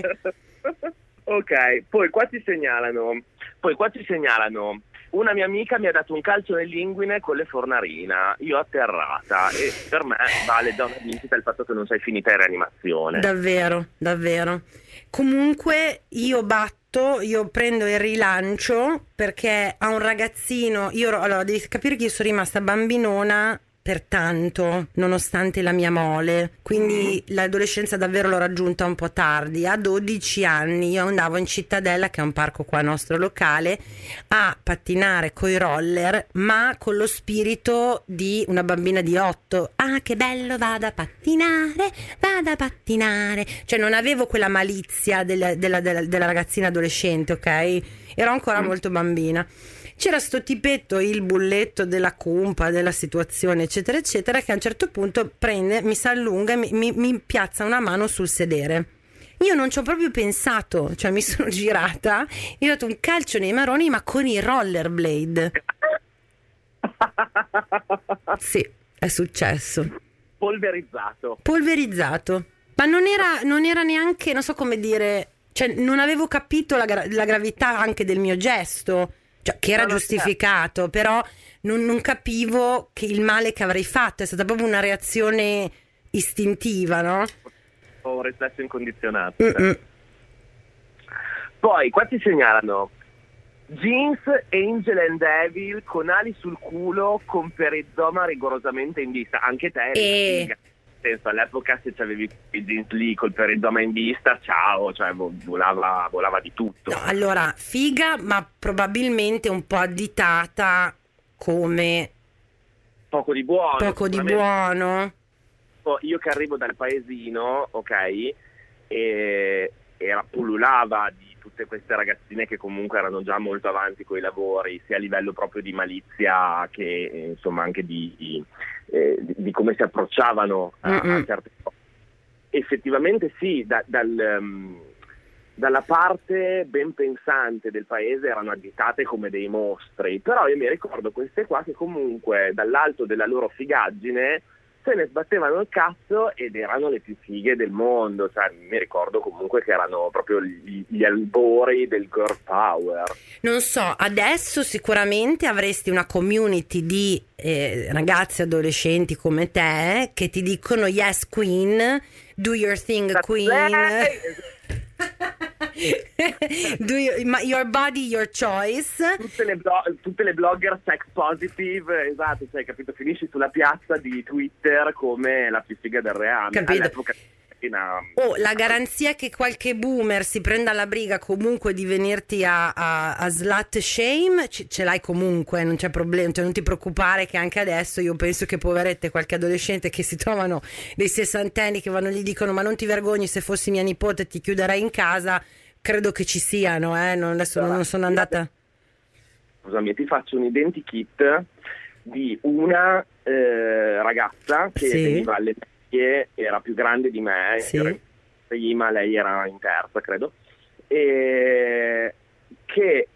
ok, poi qua ti segnalano, poi qua ti segnalano, una mia amica mi ha dato un calcio nell'inguine con le fornarina, io atterrata e per me vale da una vincita il fatto che non sei finita in rianimazione. Davvero, davvero. Comunque io batto, io prendo il rilancio perché a un ragazzino, io allora devi capire che io sono rimasta bambinona per tanto, nonostante la mia mole, quindi l'adolescenza davvero l'ho raggiunta un po' tardi. A 12 anni io andavo in Cittadella, che è un parco qua nostro locale, a pattinare coi roller, ma con lo spirito di una bambina di 8. Ah, che bello, vado a pattinare, vado a pattinare. Cioè non avevo quella malizia della, della- della- della ragazzina adolescente, ok? Ero ancora molto bambina. C'era sto tipetto, il bulletto della cumpa, della situazione, eccetera, eccetera, che a un certo punto prende, mi si allunga e mi, mi- mi piazza una mano sul sedere. Io non ci ho proprio pensato, cioè mi sono girata, gli ho dato un calcio nei maroni, ma con i rollerblade. Sì, è successo. Polverizzato. Polverizzato. Ma non era, non era neanche, non so come dire, cioè non avevo capito la, gra- la gravità anche del mio gesto, cioè che era giustificato, però non, non capivo che il male che avrei fatto, è stata proprio una reazione istintiva, no? Un riflesso incondizionato. Mm-mm. Poi qua ti segnalano jeans Angel and Devil con ali sul culo con perizoma rigorosamente in vista. Anche te E- senso, all'epoca se avevi i jeans lì col perizoma in vista, ciao, cioè vo- volava, volava di tutto. No, allora, figa, ma probabilmente un po' additata come Poco di buono. poco di buono. Oh, io che arrivo dal paesino, ok, e era pullulava di tutte queste ragazzine che comunque erano già molto avanti con i lavori, sia a livello proprio di malizia che insomma anche di, di, eh, di- come si approcciavano a, a certe cose. Effettivamente sì, da- dal, ehm, dalla parte ben pensante del paese erano agitate come dei mostri, però io mi ricordo queste qua che comunque dall'alto della loro figaggine se ne sbattevano il cazzo ed erano le più fighe del mondo, cioè mi ricordo comunque che erano proprio gli, gli albori del girl power. Non so, adesso sicuramente avresti una community di eh, ragazzi adolescenti come te che ti dicono yes queen, do your thing queen. Do your, ma- your body, your choice. Tutte le, blo- tutte le blogger sex positive, esatto, cioè, capito? Finisci sulla piazza di Twitter come la più figa del reame. Capito. All'epoca Oh, la garanzia che qualche boomer si prenda la briga comunque di venirti a, a, a slut shame ce, ce l'hai comunque, non c'è problema, cioè non ti preoccupare che anche adesso io penso che poverette qualche adolescente che si trovano dei sessantenni che vanno e gli dicono ma non ti vergogni se fossi mia nipote ti chiuderei in casa, credo che ci siano, eh? non, adesso non sono andata... Scusami, ti faccio un identikit di una eh, ragazza che Sì. veniva alle medie, era più grande di me, Sì. prima, lei era in terza, credo, e che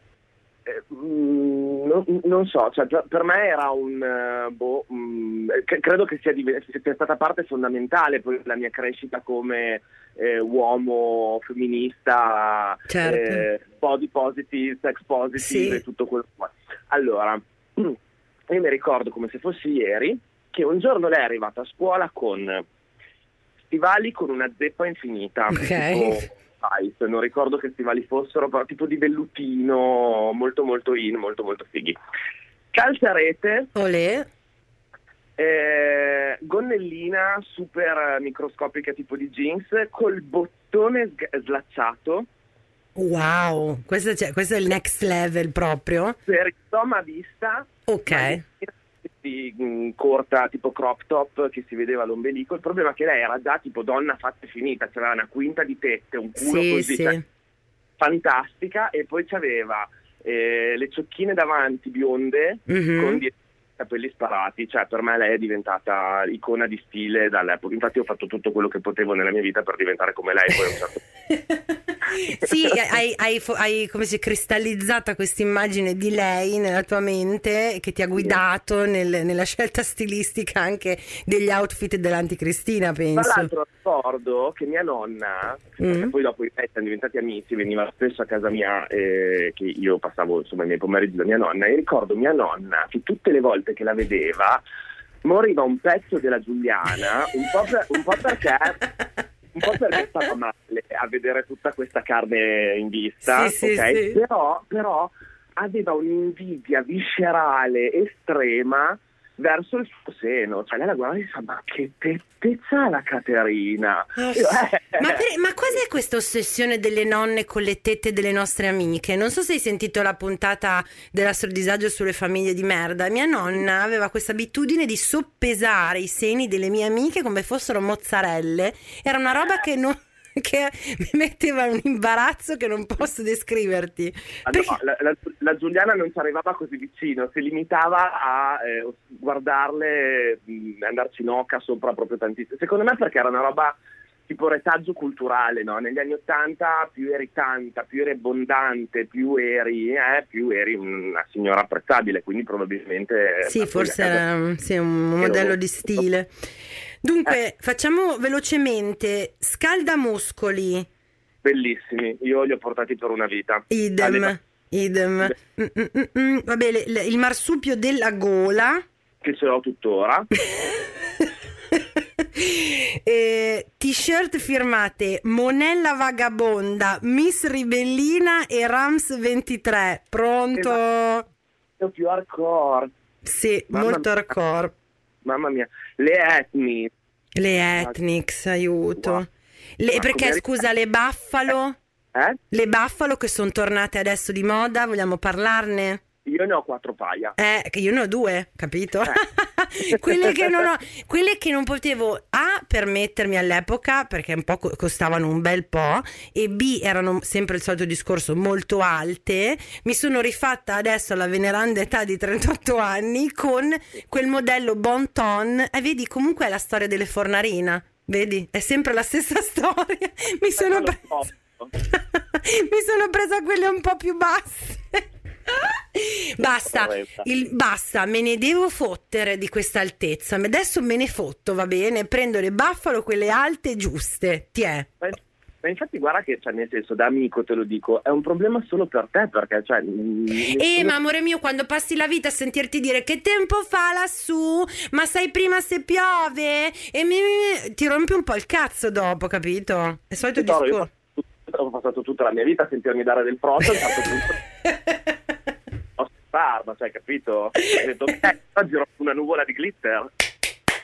eh, mm, non, non so, cioè, per me era un eh, boh, mm, che- credo che sia, sia stata parte fondamentale poi della mia crescita come eh, uomo femminista, Certo. eh, body positive, sex positive Sì. e tutto quello. Allora, io mi ricordo come se fossi ieri che un giorno lei è arrivata a scuola con stivali con una zeppa infinita, Ok. tipo Ice, non ricordo che stivali fossero, però tipo di vellutino, molto molto in, molto molto fighi. Calciarete, Olè, eh, gonnellina super microscopica tipo di jeans, col bottone sg- slacciato Wow, questo, questo è il next level proprio. Per insomma vista, Ok. Di, mh, corta tipo crop top che si vedeva l'ombelico. Il problema è che lei era già tipo donna fatta e finita, c'aveva una quinta di tette, un culo Sì, così, cioè, sì. fantastica e poi c'aveva eh, le ciocchine davanti bionde Mhm. con dietro capelli sparati, cioè per me lei è diventata icona di stile dall'epoca. Infatti ho fatto tutto quello che potevo nella mia vita per diventare come lei, poi un certo sì, hai, hai, hai, come si è cristallizzata questa immagine di lei nella tua mente che ti ha guidato nel- nella scelta stilistica anche degli outfit dell'anticristina, Tra penso. l'altro ricordo che mia nonna, Mm. poi dopo i pezzi siamo diventati amici, veniva spesso a casa mia eh, che io passavo insomma i miei pomeriggi da mia nonna e ricordo mia nonna che tutte le volte che la vedeva moriva un pezzo della Giuliana, un po', per- un po' perché un po' perché stava male a vedere tutta questa carne in vista, Sì, sì, ok? sì. Però, però aveva un'invidia viscerale estrema verso il suo seno, cioè lei la guardava e diceva ma che tette c'ha la Caterina sì. eh, Ma, per- ma cos'è questa ossessione delle nonne con le tette delle nostre amiche? Non so se hai sentito la puntata dell'astrodisagio sulle famiglie di merda. Mia nonna aveva questa abitudine di soppesare i seni delle mie amiche come fossero mozzarelle. Era una roba che, non- che mi metteva un imbarazzo che non posso descriverti. Ah, Perché- no, la, la- la Giuliana non ci arrivava così vicino, si limitava a eh, guardarle, mh, andarci in oca sopra proprio tantissimo. Secondo me perché era una roba tipo retaggio culturale, no? Negli anni Ottanta più eri tanta, più eri abbondante, più eri, eh, più eri una signora apprezzabile, quindi probabilmente... Sì, forse era sì, un modello di stile. Dunque, facciamo velocemente scaldamuscoli. Bellissimi, io li ho portati per una vita. Idem, Alle- idem. Mm, mm, mm, le- le- il marsupio della gola. Che ce l'ho tuttora. Eh, t-shirt firmate Monella Vagabonda, Miss Ribellina e Rams 23. Pronto? Io più hardcore. Sì, Mamma molto hardcore. Mamma mia, le etni. Le Ethnics, aiuto. Le- perché scusa, le Buffalo? Eh? Le Buffalo che sono tornate adesso di moda, vogliamo parlarne? Io ne ho quattro paia. Eh, io ne ho due, capito? Eh. quelle, che non ho, quelle che non potevo A permettermi all'epoca perché un po' co- costavano un bel po' e B erano sempre il solito discorso molto alte. Mi sono rifatta adesso alla veneranda età di 38 anni con quel modello Bon Ton e vedi comunque è la storia delle fornarina. Vedi, è sempre la stessa storia. Mi sono, presa... Mi sono presa quelle un po' più basse. Basta, il- basta, me ne devo fottere di questa altezza. Adesso me ne fotto, va bene? Prendo le buffalo, quelle alte giuste. Ti è. Ma infatti guarda che, cioè, nel senso, da amico te lo dico, è un problema solo per te, perché, cioè... Eh, nessuno- ma amore mio, quando passi la vita a sentirti dire che tempo fa lassù, ma sai prima se piove e mi, mi- ti rompi un po' il cazzo dopo, capito? È solito discorso. ho passato- tutta la mia vita a sentirmi dare del frotto, a un certo punto ho sparma, cioè, capito? Ho detto, eh, oggi rompo una nuvola di glitter.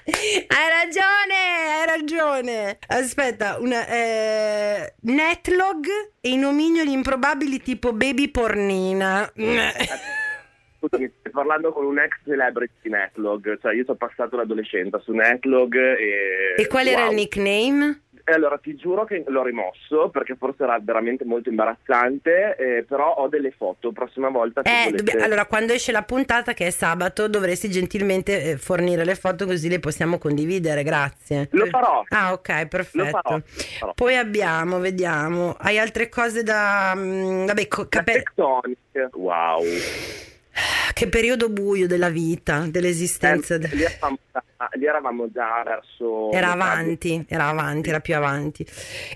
Hai ragione, hai ragione. Aspetta, una, eh, netlog e i nomignoli improbabili tipo baby pornina. Scusami, stai parlando con un ex celebrity di Netlog, cioè io ci ho passato l'adolescenza su Netlog e... E qual era wow. il nickname? E allora ti giuro che l'ho rimosso perché forse era veramente molto imbarazzante, eh, però ho delle foto, prossima volta Eh, volete- dobbi- allora, quando esce la puntata, che è sabato, dovresti gentilmente eh, fornire le foto così le possiamo condividere. Grazie. Lo farò. Ah, ok, perfetto. Lo farò, farò. Poi abbiamo, vediamo. Hai altre cose da. mm, vabbè, co- cape- Tectonic, wow. Che periodo buio della vita, dell'esistenza. Eh, lì, eravamo già, lì eravamo già verso... Era avanti, era avanti, era più avanti.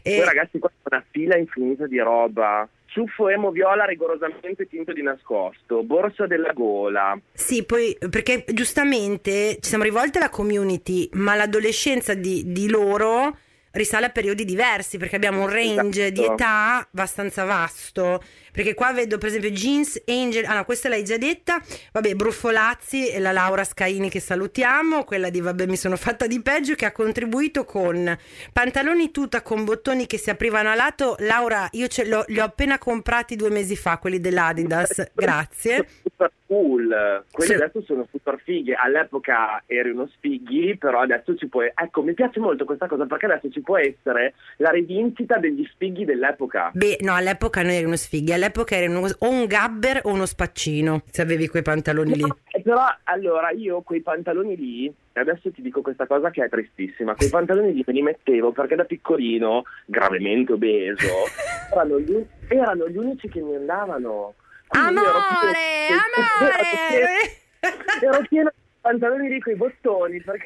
E- Poi ragazzi qua c'è una fila infinita di roba. Ciuffo emo viola rigorosamente tinto di nascosto, borsa della gola. Sì, poi perché giustamente ci siamo rivolti alla community, ma l'adolescenza di, di loro risale a periodi diversi perché abbiamo un range di Esatto. età abbastanza vasto. Perché qua vedo per esempio Jeans Angel, ah no, questa l'hai già detta, vabbè, Bruffolazzi e la Laura Scaini che salutiamo, quella di vabbè mi sono fatta di peggio che ha contribuito con pantaloni tuta con bottoni che si aprivano a lato. Laura, io ce l'ho- li ho appena comprati due mesi fa, quelli dell'Adidas, grazie. Super cool, quelli Sì. adesso sono super fighi. All'epoca eri uno sfighi, però adesso ci puoi. Ecco, mi piace molto questa cosa perché adesso ci può essere la rivincita degli sfighi dell'epoca. Beh, no, all'epoca non eri uno sfighi, all'epoca eri uno- o un gabber o uno spaccino, se avevi quei pantaloni lì. Eh, Però allora io quei pantaloni lì, adesso ti dico questa cosa che è tristissima, quei pantaloni lì me li mettevo perché da piccolino, gravemente obeso, erano gli, erano gli unici che mi andavano. Quindi Amore, pieno- amore! Ero pieno di pantaloni lì con i bottoni perché.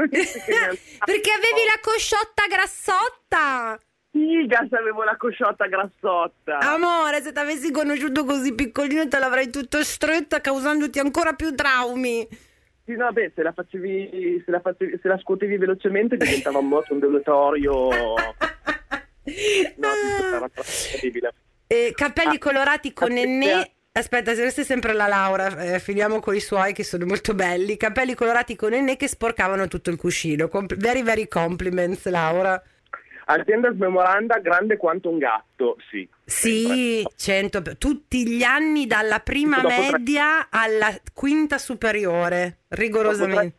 Perché avevi la cosciotta grassotta! Figa se avevo la cosciotta grassotta. Amore, se ti avessi conosciuto così piccolino te l'avrei tutto stretto causandoti ancora più traumi. Sì, no, beh, se la facevi, se la, facevi, se la scuotevi velocemente diventava un moto ondulatorio. No, era. Eh, capelli Ah, colorati con. Nennè. Aspetta, se questa è sempre la Laura, eh, finiamo con i suoi che sono molto belli. Capelli colorati con Nennè che sporcavano tutto il cuscino. Compl- very, very compliments, Laura. Azienda smemoranda grande quanto un gatto, sì. Sì, 100, tutti gli anni dalla prima Dopo tre- media alla quinta superiore, rigorosamente.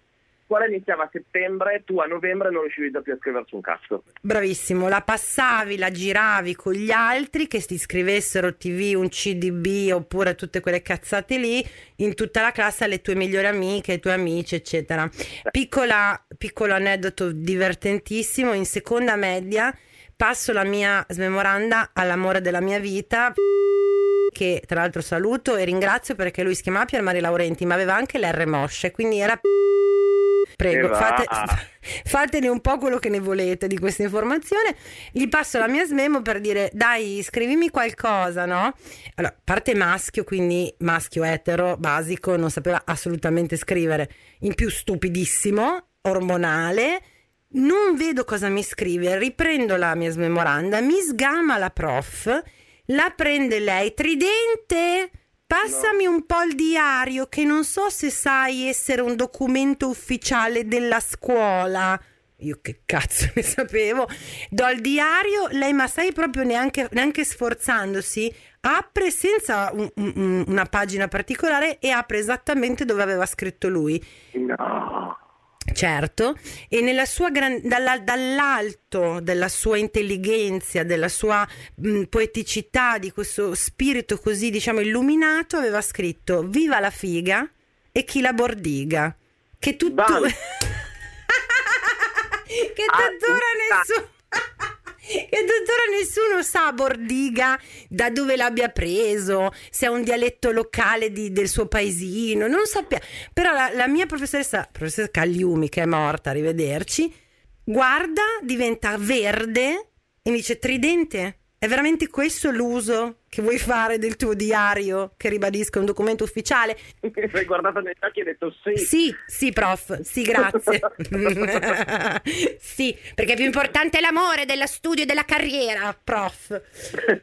La scuola iniziava a settembre, tu a novembre non riuscivi già più a scriverci un cazzo. Bravissimo, la passavi, la giravi con gli altri che ti scrivessero TV, un CDB oppure tutte quelle cazzate lì in tutta la classe alle tue migliori amiche, ai tuoi amici, eccetera. Piccola, piccolo aneddoto divertentissimo, in seconda media passo la mia smemoranda all'amore della mia vita che tra l'altro saluto e ringrazio perché lui si chiamava Pier Mari Laurenti ma aveva anche l'R mosce quindi era prego fate, fatene un po' quello che ne volete di questa informazione. Gli passo la mia smemo per dire dai scrivimi qualcosa no? Allora parte maschio quindi maschio etero basico non sapeva assolutamente scrivere. In più stupidissimo ormonale. Non vedo cosa mi scrive, riprendo la mia smemoranda, mi sgama la prof, la prende lei, tridente, passami un po' il diario che non so se sai essere un documento ufficiale della scuola. Io che cazzo ne sapevo. Do il diario, lei ma sai proprio neanche, neanche sforzandosi, apre senza un- un- una pagina particolare e apre esattamente dove aveva scritto lui. No. Certo, e nella sua gran- dalla- dall'alto della sua intelligenza, della sua mh, poeticità, di questo spirito così diciamo illuminato, aveva scritto Viva la figa e chi la bordiga. Che tutto. Vale. che Ah, tuttora sì. nessuno. Che tuttora nessuno sa Bordiga da dove l'abbia preso, se è un dialetto locale di- del suo paesino, non sappiamo. Però la, la mia professoressa, professoressa Cagliumi, che è morta, arrivederci, guarda, diventa verde e mi dice: Tridente, è veramente questo l'uso che vuoi fare del tuo diario che ribadisca un documento ufficiale? Mi hai guardato negli occhi e hai detto sì. Sì, sì, prof, sì, grazie. sì, perché è più importante l'amore dello studio e della carriera, prof.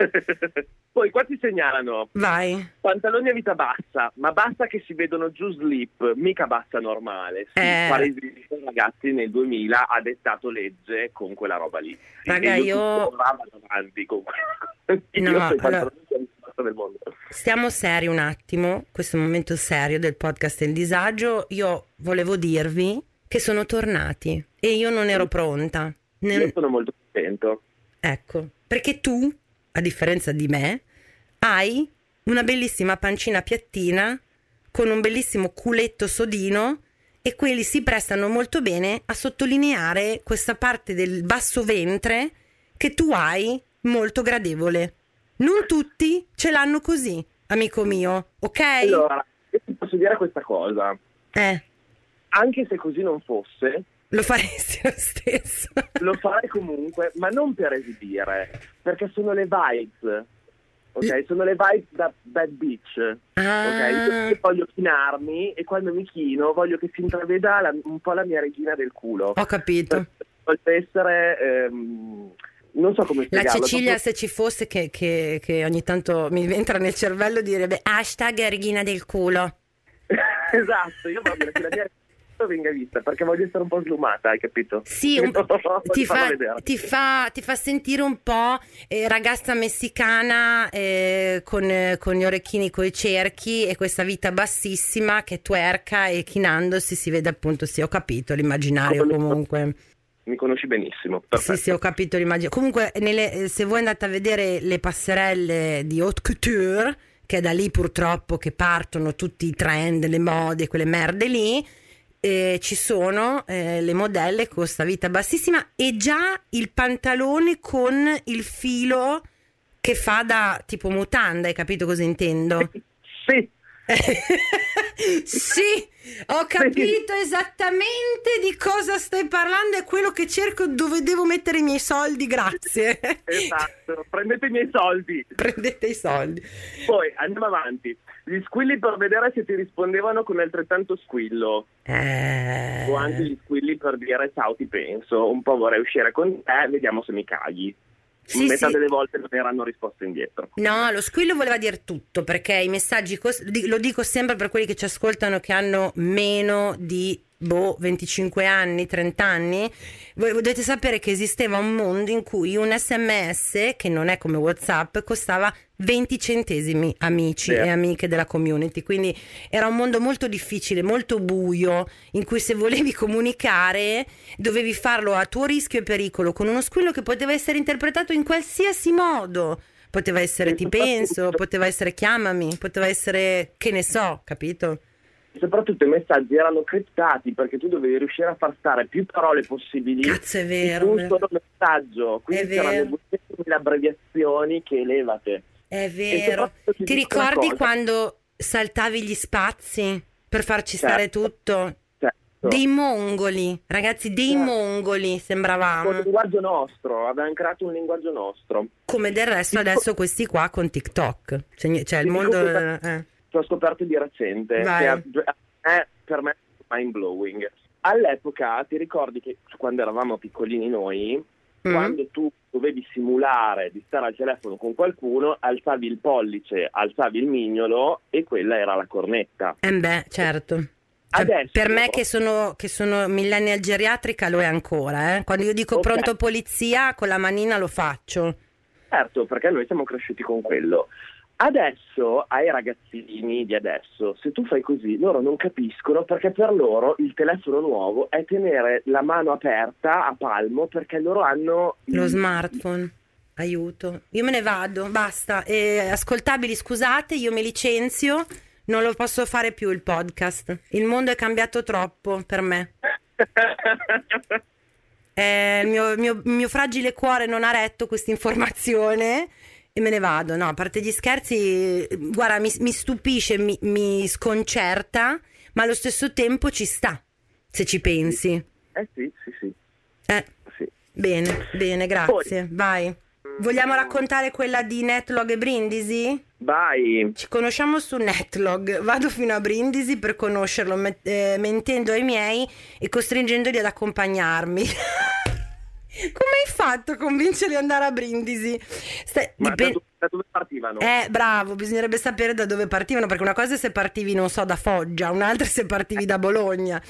Poi qua ti segnalano Vai. pantaloni a vita bassa, ma bassa che si vedono giù slip, mica bassa normale. Sì, Eh. Parisi, ragazzi, nel 2000 ha dettato legge con quella roba lì. Raga, io- vado avanti con io No, allora- del mondo. Stiamo seri un attimo, questo è un momento serio del podcast Il Disagio. Io volevo dirvi che sono tornati e io non ero pronta. Ne- Io sono molto contento. Ecco, perché tu, a differenza di me, hai una bellissima pancina piattina con un bellissimo culetto sodino e quelli si prestano molto bene a sottolineare questa parte del basso ventre che tu hai molto gradevole. Non tutti ce l'hanno così, amico mio, ok? Allora, io ti posso dire questa cosa. Eh, Anche se così non fosse, lo faresti lo stesso. lo farei comunque, ma non per esibire, perché sono le vibes. Ok, sono le vibes da bad bitch. Ah. Ok, io voglio chinarmi e quando mi chino voglio che si intraveda la- un po' la mia regina del culo. Ho capito. potrebbe essere... Ehm, non so come La spiegarlo. Cecilia, proprio- se ci fosse, che, che- che ogni tanto mi entra nel cervello, direbbe hashtag Regina del culo. esatto, io voglio che la mia venga vista perché voglio essere un po' slumata, hai capito? Sì, un- ti, fa, ti, fa, ti fa sentire un po' eh, ragazza messicana eh, con, eh, con gli orecchini coi cerchi e questa vita bassissima che twerca e chinandosi si vede appunto, sì, ho capito l'immaginario comunque. Mi conosci benissimo. Sì, Perfetto. sì, ho capito l'immagine. Comunque, nelle- se voi andate a vedere le passerelle di haute couture, che è da lì purtroppo che partono tutti i trend, le mode, quelle merde lì, eh, ci sono eh, le modelle con sta vita bassissima e già il pantalone con il filo che fa da tipo mutanda, hai capito cosa intendo? Sì, sì, ho capito esattamente di cosa stai parlando, è quello che cerco dove devo mettere i miei soldi, grazie. esatto. Prendete i miei soldi. Prendete i soldi. Poi andiamo avanti. Gli squilli per vedere se ti rispondevano con altrettanto squillo. Eh, O anche gli squilli per dire ciao ti penso, un po' vorrei uscire con te, vediamo se mi cagli. Sì, Metà sì. delle volte non erano risposte indietro. No, lo squillo voleva dire tutto, perché i messaggi, cos- di- lo dico sempre per quelli che ci ascoltano che hanno meno di boh, 25 anni, 30 anni, voi dovete sapere che esisteva un mondo in cui un sms, che non è come WhatsApp, costava 20 centesimi amici Sì. e amiche della community, quindi era un mondo molto difficile, molto buio, in cui se volevi comunicare dovevi farlo a tuo rischio e pericolo, con uno squillo che poteva essere interpretato in qualsiasi modo. Poteva essere ti penso, poteva essere chiamami, poteva essere che ne so, capito? Soprattutto i messaggi erano criptati perché tu dovevi riuscire a far stare più parole possibili Cazzo, è in vero. un solo messaggio. Quindi c'erano 200.000 abbreviazioni che elevate. È vero. ti Ti ricordi quando saltavi gli spazi per farci stare Certo. tutto? Certo. Dei mongoli, ragazzi, dei Certo. mongoli Con sembravamo. un linguaggio nostro, avevano creato un linguaggio nostro. Come del resto adesso questi qua con TikTok. Cioè, cioè il mondo... eh. Che ho scoperto di recente, Vai. che è, è per me mind blowing. All'epoca ti ricordi che quando eravamo piccolini noi, Mm. quando tu dovevi simulare di stare al telefono con qualcuno, alzavi il pollice, alzavi il mignolo e quella era la cornetta. Eh beh, certo. Cioè, Adesso- per me che sono, che sono millennial geriatrica lo è ancora. eh. Quando io dico Ok. pronto polizia, con la manina lo faccio. Certo, perché noi siamo cresciuti con quello. Adesso, ai ragazzini di adesso, se tu fai così, loro non capiscono perché per loro il telefono nuovo è tenere la mano aperta a palmo perché loro hanno Lo smartphone. Aiuto. Io me ne vado, basta. Eh, ascoltabili, scusate, io mi licenzio. Non lo posso fare più il podcast. Il mondo è cambiato troppo per me. Eh, il, mio, mio- il mio fragile cuore non ha retto questa informazione e me ne vado. No, a parte gli scherzi, guarda, mi, mi stupisce, mi, mi sconcerta, ma allo stesso tempo ci sta, se ci pensi. Eh sì, sì, sì. Eh, sì. bene, bene, grazie. Vai. Vogliamo raccontare quella di Netlog e Brindisi? Vai. Ci conosciamo su Netlog, vado fino a Brindisi per conoscerlo, met- eh, mentendo ai miei e costringendoli ad accompagnarmi. Come hai fatto a convincerli ad andare a Brindisi? Stai- Ma dipen- da, dove- partivano? eh, bravo, bisognerebbe sapere da dove partivano, perché una cosa è se partivi, non so, da Foggia, un'altra è se partivi da Bologna.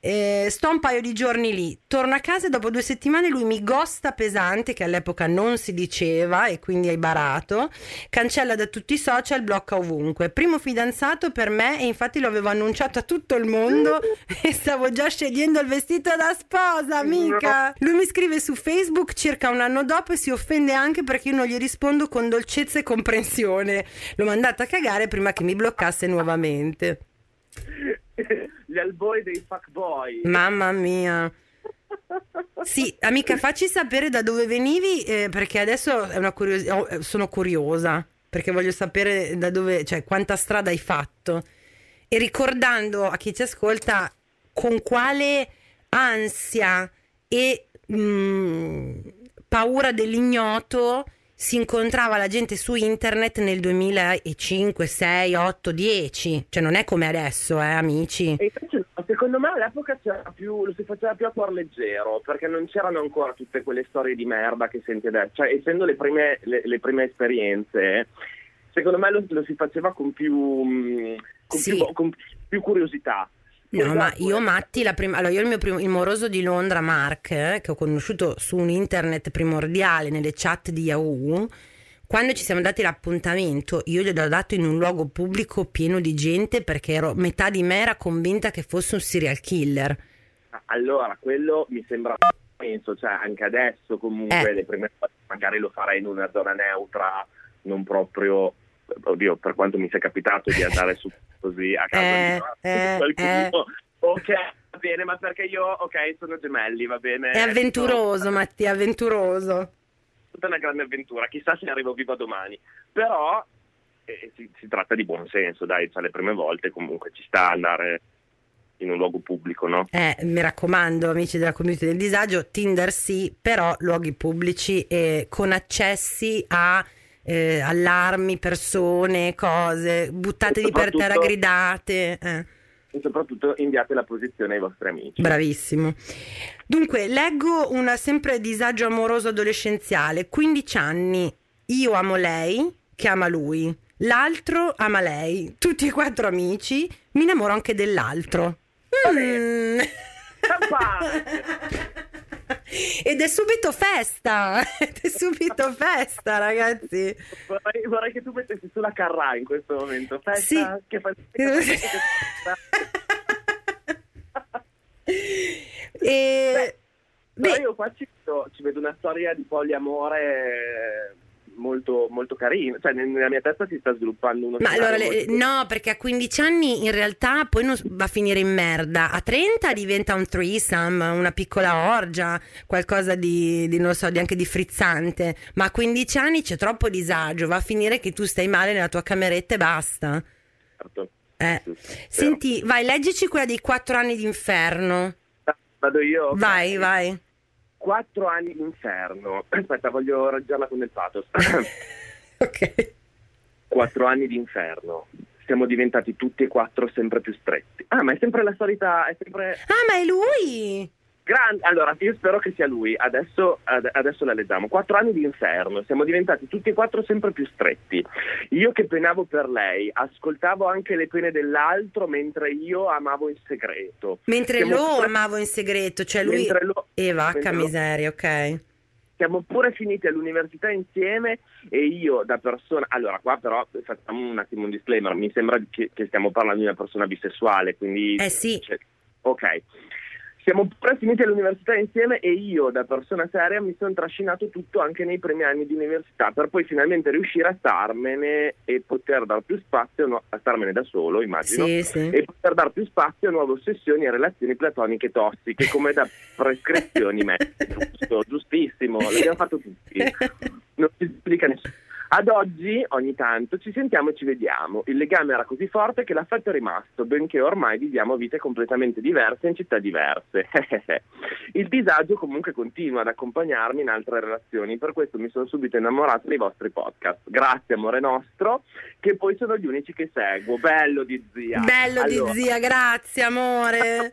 Eh, sto un paio di giorni lì, torno a casa e dopo due settimane lui mi gosta pesante, che all'epoca non si diceva e quindi hai barato, cancella da tutti i social, blocca ovunque. Primo fidanzato per me e infatti lo avevo annunciato a tutto il mondo e stavo già scegliendo il vestito da sposa, amica. Lui mi scrive su Facebook circa un anno dopo e si offende anche perché io non gli rispondo con dolcezza e comprensione. L'ho mandata a cagare prima che mi bloccasse nuovamente. Gli albori dei fuckboy. Mamma mia. Sì, amica, facci sapere da dove venivi eh, perché adesso è una curios- oh, eh, sono curiosa perché voglio sapere da dove, cioè quanta strada hai fatto e ricordando a chi ci ascolta con quale ansia e mm, paura dell'ignoto si incontrava la gente su internet nel 2005, 6, 8, 10, cioè non è come adesso, eh, amici. E invece secondo me all'epoca c'era più, lo si faceva più a cuor leggero, perché non c'erano ancora tutte quelle storie di merda che senti adesso. Cioè, essendo le prime, le, le prime esperienze, secondo me lo, lo, si faceva con più, mm, con Sì. più, con più curiosità. No, ma io Matti, la prima, allora io il mio primo, il moroso di Londra, Mark, eh, che ho conosciuto su un internet primordiale nelle chat di Yahoo, quando ci siamo dati l'appuntamento, io gliel'ho dato in un luogo pubblico pieno di gente perché ero, metà di me era convinta che fosse un serial killer. Allora, quello mi sembra penso, cioè anche adesso comunque Eh. le prime volte magari lo farei in una zona neutra, non proprio, oddio, per quanto mi sia capitato di andare su così a casa Eh, di eh, qualcuno, ok, va bene, ma perché io, ok, sono gemelli, va bene. È avventuroso, Matti, è avventuroso. tutta una grande avventura, chissà se ne arrivo viva domani, però eh, si, si tratta di buon senso, dai, cioè le prime volte comunque ci sta andare in un luogo pubblico, no? Eh, mi raccomando, amici della community del disagio, Tinder sì, però luoghi pubblici e con accessi a eh, allarmi, persone, cose, buttatevi per terra, gridate. eh. E soprattutto inviate la posizione ai vostri amici. Bravissimo. Dunque, leggo un sempre disagio amoroso adolescenziale. 15 anni, io amo lei, che ama lui. L'altro ama lei. Tutti e quattro amici. Mi innamoro anche dell'altro. Mm. Ed è subito festa. Ed è subito festa, ragazzi. Vorrei, vorrei che tu mettessi sulla carra in questo momento. Festa, Sì. che fa- E... Però Beh, io qua ci vedo, ci vedo una storia di poliamore eh, molto, molto carina. Cioè, nel- nella mia testa si sta sviluppando uno Ma allora, le- molto- no, perché a 15 anni in realtà poi non va a finire in merda. A 30 diventa un threesome, una piccola orgia, qualcosa di, di, non so, di anche di frizzante. Ma a 15 anni c'è troppo disagio, va a finire che tu stai male nella tua cameretta e basta. Certo. Eh. Senti, vai, leggici quella dei 4 anni d'inferno. Vado io? Ok. Vai, vai. Quattro anni d'inferno. Aspetta, voglio reggerla con il pathos. ok. Quattro anni d'inferno. Siamo diventati tutti e quattro sempre più stretti. Ah, ma è sempre la solita. È sempre. Ah, ma è lui! Grande. Allora, io spero che sia lui. Adesso, ad- adesso la leggiamo. Quattro anni di inferno. Siamo diventati tutti e quattro sempre più stretti. Io che penavo per lei, ascoltavo anche le pene dell'altro mentre io amavo in segreto. Mentre Siamo lo pure- amavo in segreto, cioè lui... lo- E vacca mentre lo- miseria, ok. siamo pure finiti all'università insieme e io da persona allora qua però facciamo un attimo un disclaimer mi sembra che, che stiamo parlando di una persona bisessuale quindi Eh sì. cioè, ok siamo pure finiti all'università insieme e io da persona seria mi sono trascinato tutto anche nei primi anni di università per poi finalmente riuscire a starmene e poter dar più spazio no- a starmene da solo immagino Sì, sì. e poter dar più spazio a nuove ossessioni e relazioni platoniche tossiche come da prescrizioni mediche. Giusto, giustissimo, l'abbiamo fatto tutti. Non si giudica nessuno. Ad oggi, ogni tanto, ci sentiamo e ci vediamo. Il legame era così forte che l'affetto è rimasto, benché ormai viviamo vite completamente diverse in città diverse. Il disagio comunque continua ad accompagnarmi in altre relazioni, per questo mi sono subito innamorato dei vostri podcast. Grazie, amore nostro, che poi sono gli unici che seguo. Bello di zia. Bello Allora, di zia, grazie amore.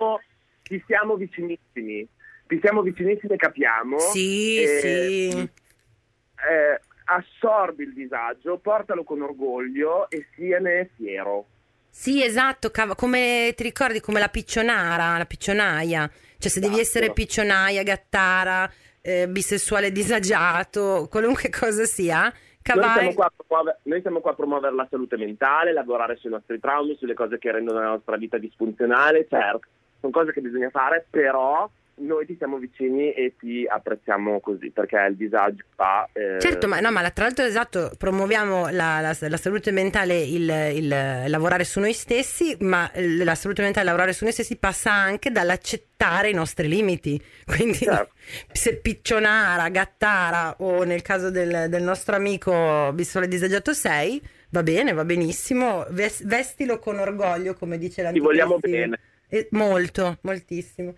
Ci siamo vicinissimi. Ci siamo vicinissimi e capiamo. Sì, Eh, sì. eh, assorbi il disagio, portalo con orgoglio e siene fiero. Sì, esatto, cav- come ti ricordi come la piccionara, la piccionaia. Cioè se devi Esatto. essere piccionaia, gattara, eh, bisessuale disagiato, qualunque cosa sia, Noi siamo, promuovere, noi siamo qua a promuovere la salute mentale, lavorare sui nostri traumi, sulle cose che rendono la nostra vita disfunzionale, certo, sono cose che bisogna fare, però noi ti siamo vicini e ti apprezziamo così, perché il disagio fa... eh, Certo, ma, no, ma tra l'altro esatto, promuoviamo la, la- la salute mentale, il, il lavorare su noi stessi, ma la salute mentale, lavorare su noi stessi passa anche dall'accettare i nostri limiti. Quindi Certo. se piccionara, gattara o nel caso del, del nostro amico Bissole Disagiato 6, va bene, va benissimo, ves- vestilo con orgoglio, come dice Ti l'antico vogliamo stile. bene. Eh, molto, moltissimo.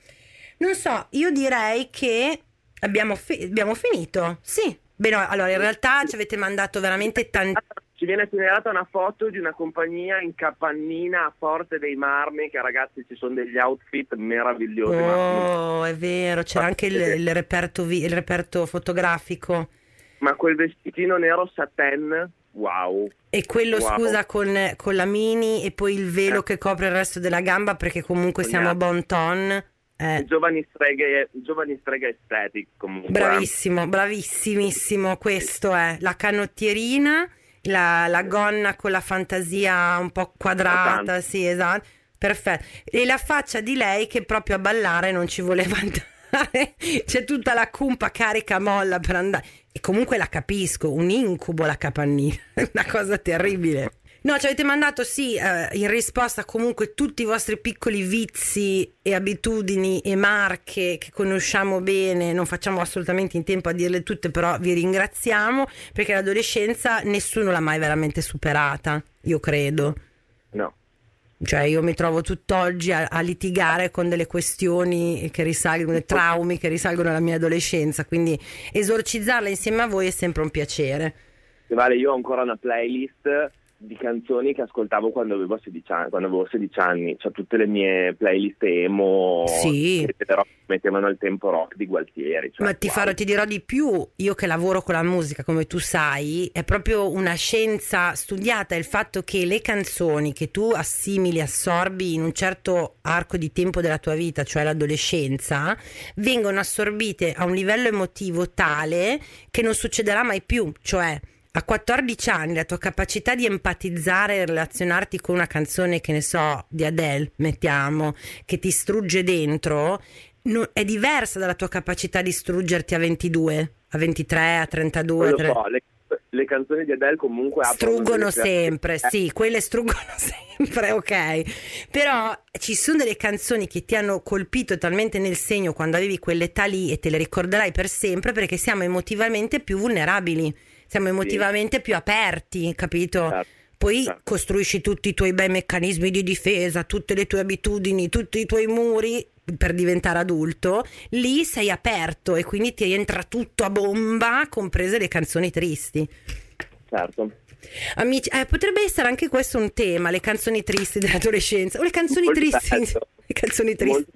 Non so, io direi che abbiamo, fi- abbiamo finito. Sì. Beh, no, allora in realtà ci avete mandato veramente tanti. ci viene segnalata una foto di una compagnia in capannina a Forte dei Marmi, che ragazzi ci sono degli outfit meravigliosi. Oh, ma... è vero, c'era anche il, il, reperto vi- il reperto fotografico. Ma quel vestitino nero satin, wow. E quello, wow. scusa, con, con, la mini e poi il velo eh. che copre il resto della gamba, perché comunque Sognato. siamo a bon ton. Eh. Giovani, streghe, giovani streghe estetic comunque. Bravissimo, bravissimissimo, questo è la canottierina la, la, gonna con la fantasia un po' quadrata, sì, esatto. Perfetto. E la faccia di lei che proprio a ballare non ci voleva andare. C'è tutta la cumpa carica molla per andare. E comunque la capisco, un incubo la capannina, una cosa terribile. No, ci avete mandato sì, eh, in risposta comunque tutti i vostri piccoli vizi e abitudini e marche che conosciamo bene, non facciamo assolutamente in tempo a dirle tutte, però vi ringraziamo perché l'adolescenza nessuno l'ha mai veramente superata, io credo. No. Cioè io mi trovo tutt'oggi a, a litigare con delle questioni che risalgono, dei traumi che risalgono alla mia adolescenza, quindi esorcizzarla insieme a voi è sempre un piacere. Vale, io ho ancora una playlist di canzoni che ascoltavo quando avevo 16 anni, quando avevo 16 anni. Cioè, tutte le mie playlist emo sì. che però mettevano il tempo rock di Gualtieri. Cioè, Ma ti, farò, ti dirò di più, io che lavoro con la musica, come tu sai, è proprio una scienza studiata il fatto che le canzoni che tu assimili, assorbi in un certo arco di tempo della tua vita, cioè l'adolescenza, vengono assorbite a un livello emotivo tale che non succederà mai più, cioè a 14 anni la tua capacità di empatizzare e relazionarti con una canzone, che ne so, di Adele, mettiamo, che ti strugge dentro, no, è diversa dalla tua capacità di struggerti a 22, a 23, a 32. Lo so, le, le, canzoni di Adele comunque struggono sempre, sì, quelle struggono sempre, ok. Però ci sono delle canzoni che ti hanno colpito talmente nel segno quando avevi quell'età lì e te le ricorderai per sempre perché siamo emotivamente più vulnerabili siamo emotivamente sì. più aperti, capito? Certo. Poi certo. costruisci tutti i tuoi bei meccanismi di difesa, tutte le tue abitudini, tutti i tuoi muri per diventare adulto, lì sei aperto e quindi ti entra tutto a bomba, comprese le canzoni tristi. Certo. Amici, eh, potrebbe essere anche questo un tema, le canzoni tristi dell'adolescenza o le canzoni Molto tristi. Bello. Le canzoni tristi.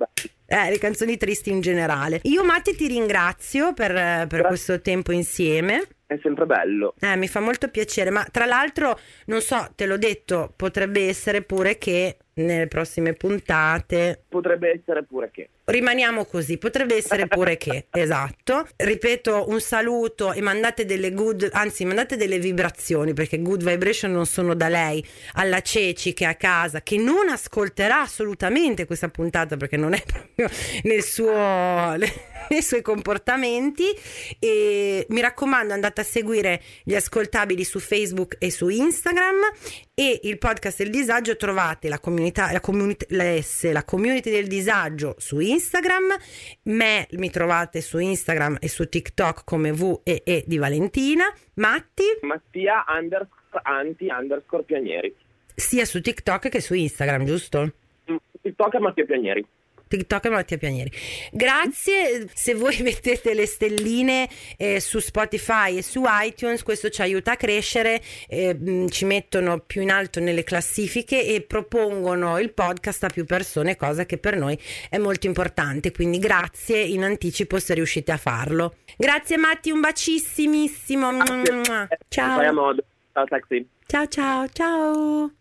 Eh, le canzoni tristi in generale. Io Matti ti ringrazio per, per questo tempo insieme è sempre bello. Eh, mi fa molto piacere, ma tra l'altro, non so, te l'ho detto, potrebbe essere pure che nelle prossime puntate. Potrebbe essere pure che. Rimaniamo così, potrebbe essere pure che, esatto. Ripeto un saluto e mandate delle good, anzi mandate delle vibrazioni perché good vibration non sono da lei, alla Ceci che è a casa, che non ascolterà assolutamente questa puntata perché non è proprio nel suo, nei suoi comportamenti e mi raccomando andate a seguire gli ascoltabili su Facebook e su Instagram e il podcast del disagio trovate la comunità, la community, la, S, la community del disagio su Instagram, me mi trovate su Instagram e su TikTok come VEE di Valentina, Matti? Mattia underscore anti underscore pianieri sia su TikTok che su Instagram, giusto? TikTok è Mattia Pianieri TikTok e Mattia Pianieri. Grazie, se voi mettete le stelline eh, su Spotify e su iTunes, questo ci aiuta a crescere, eh, ci mettono più in alto nelle classifiche e propongono il podcast a più persone, cosa che per noi è molto importante. Quindi grazie in anticipo se riuscite a farlo. Grazie Matti, un bacissimissimo. Ciao. Ciao, ciao, ciao. Ciao, ciao, ciao.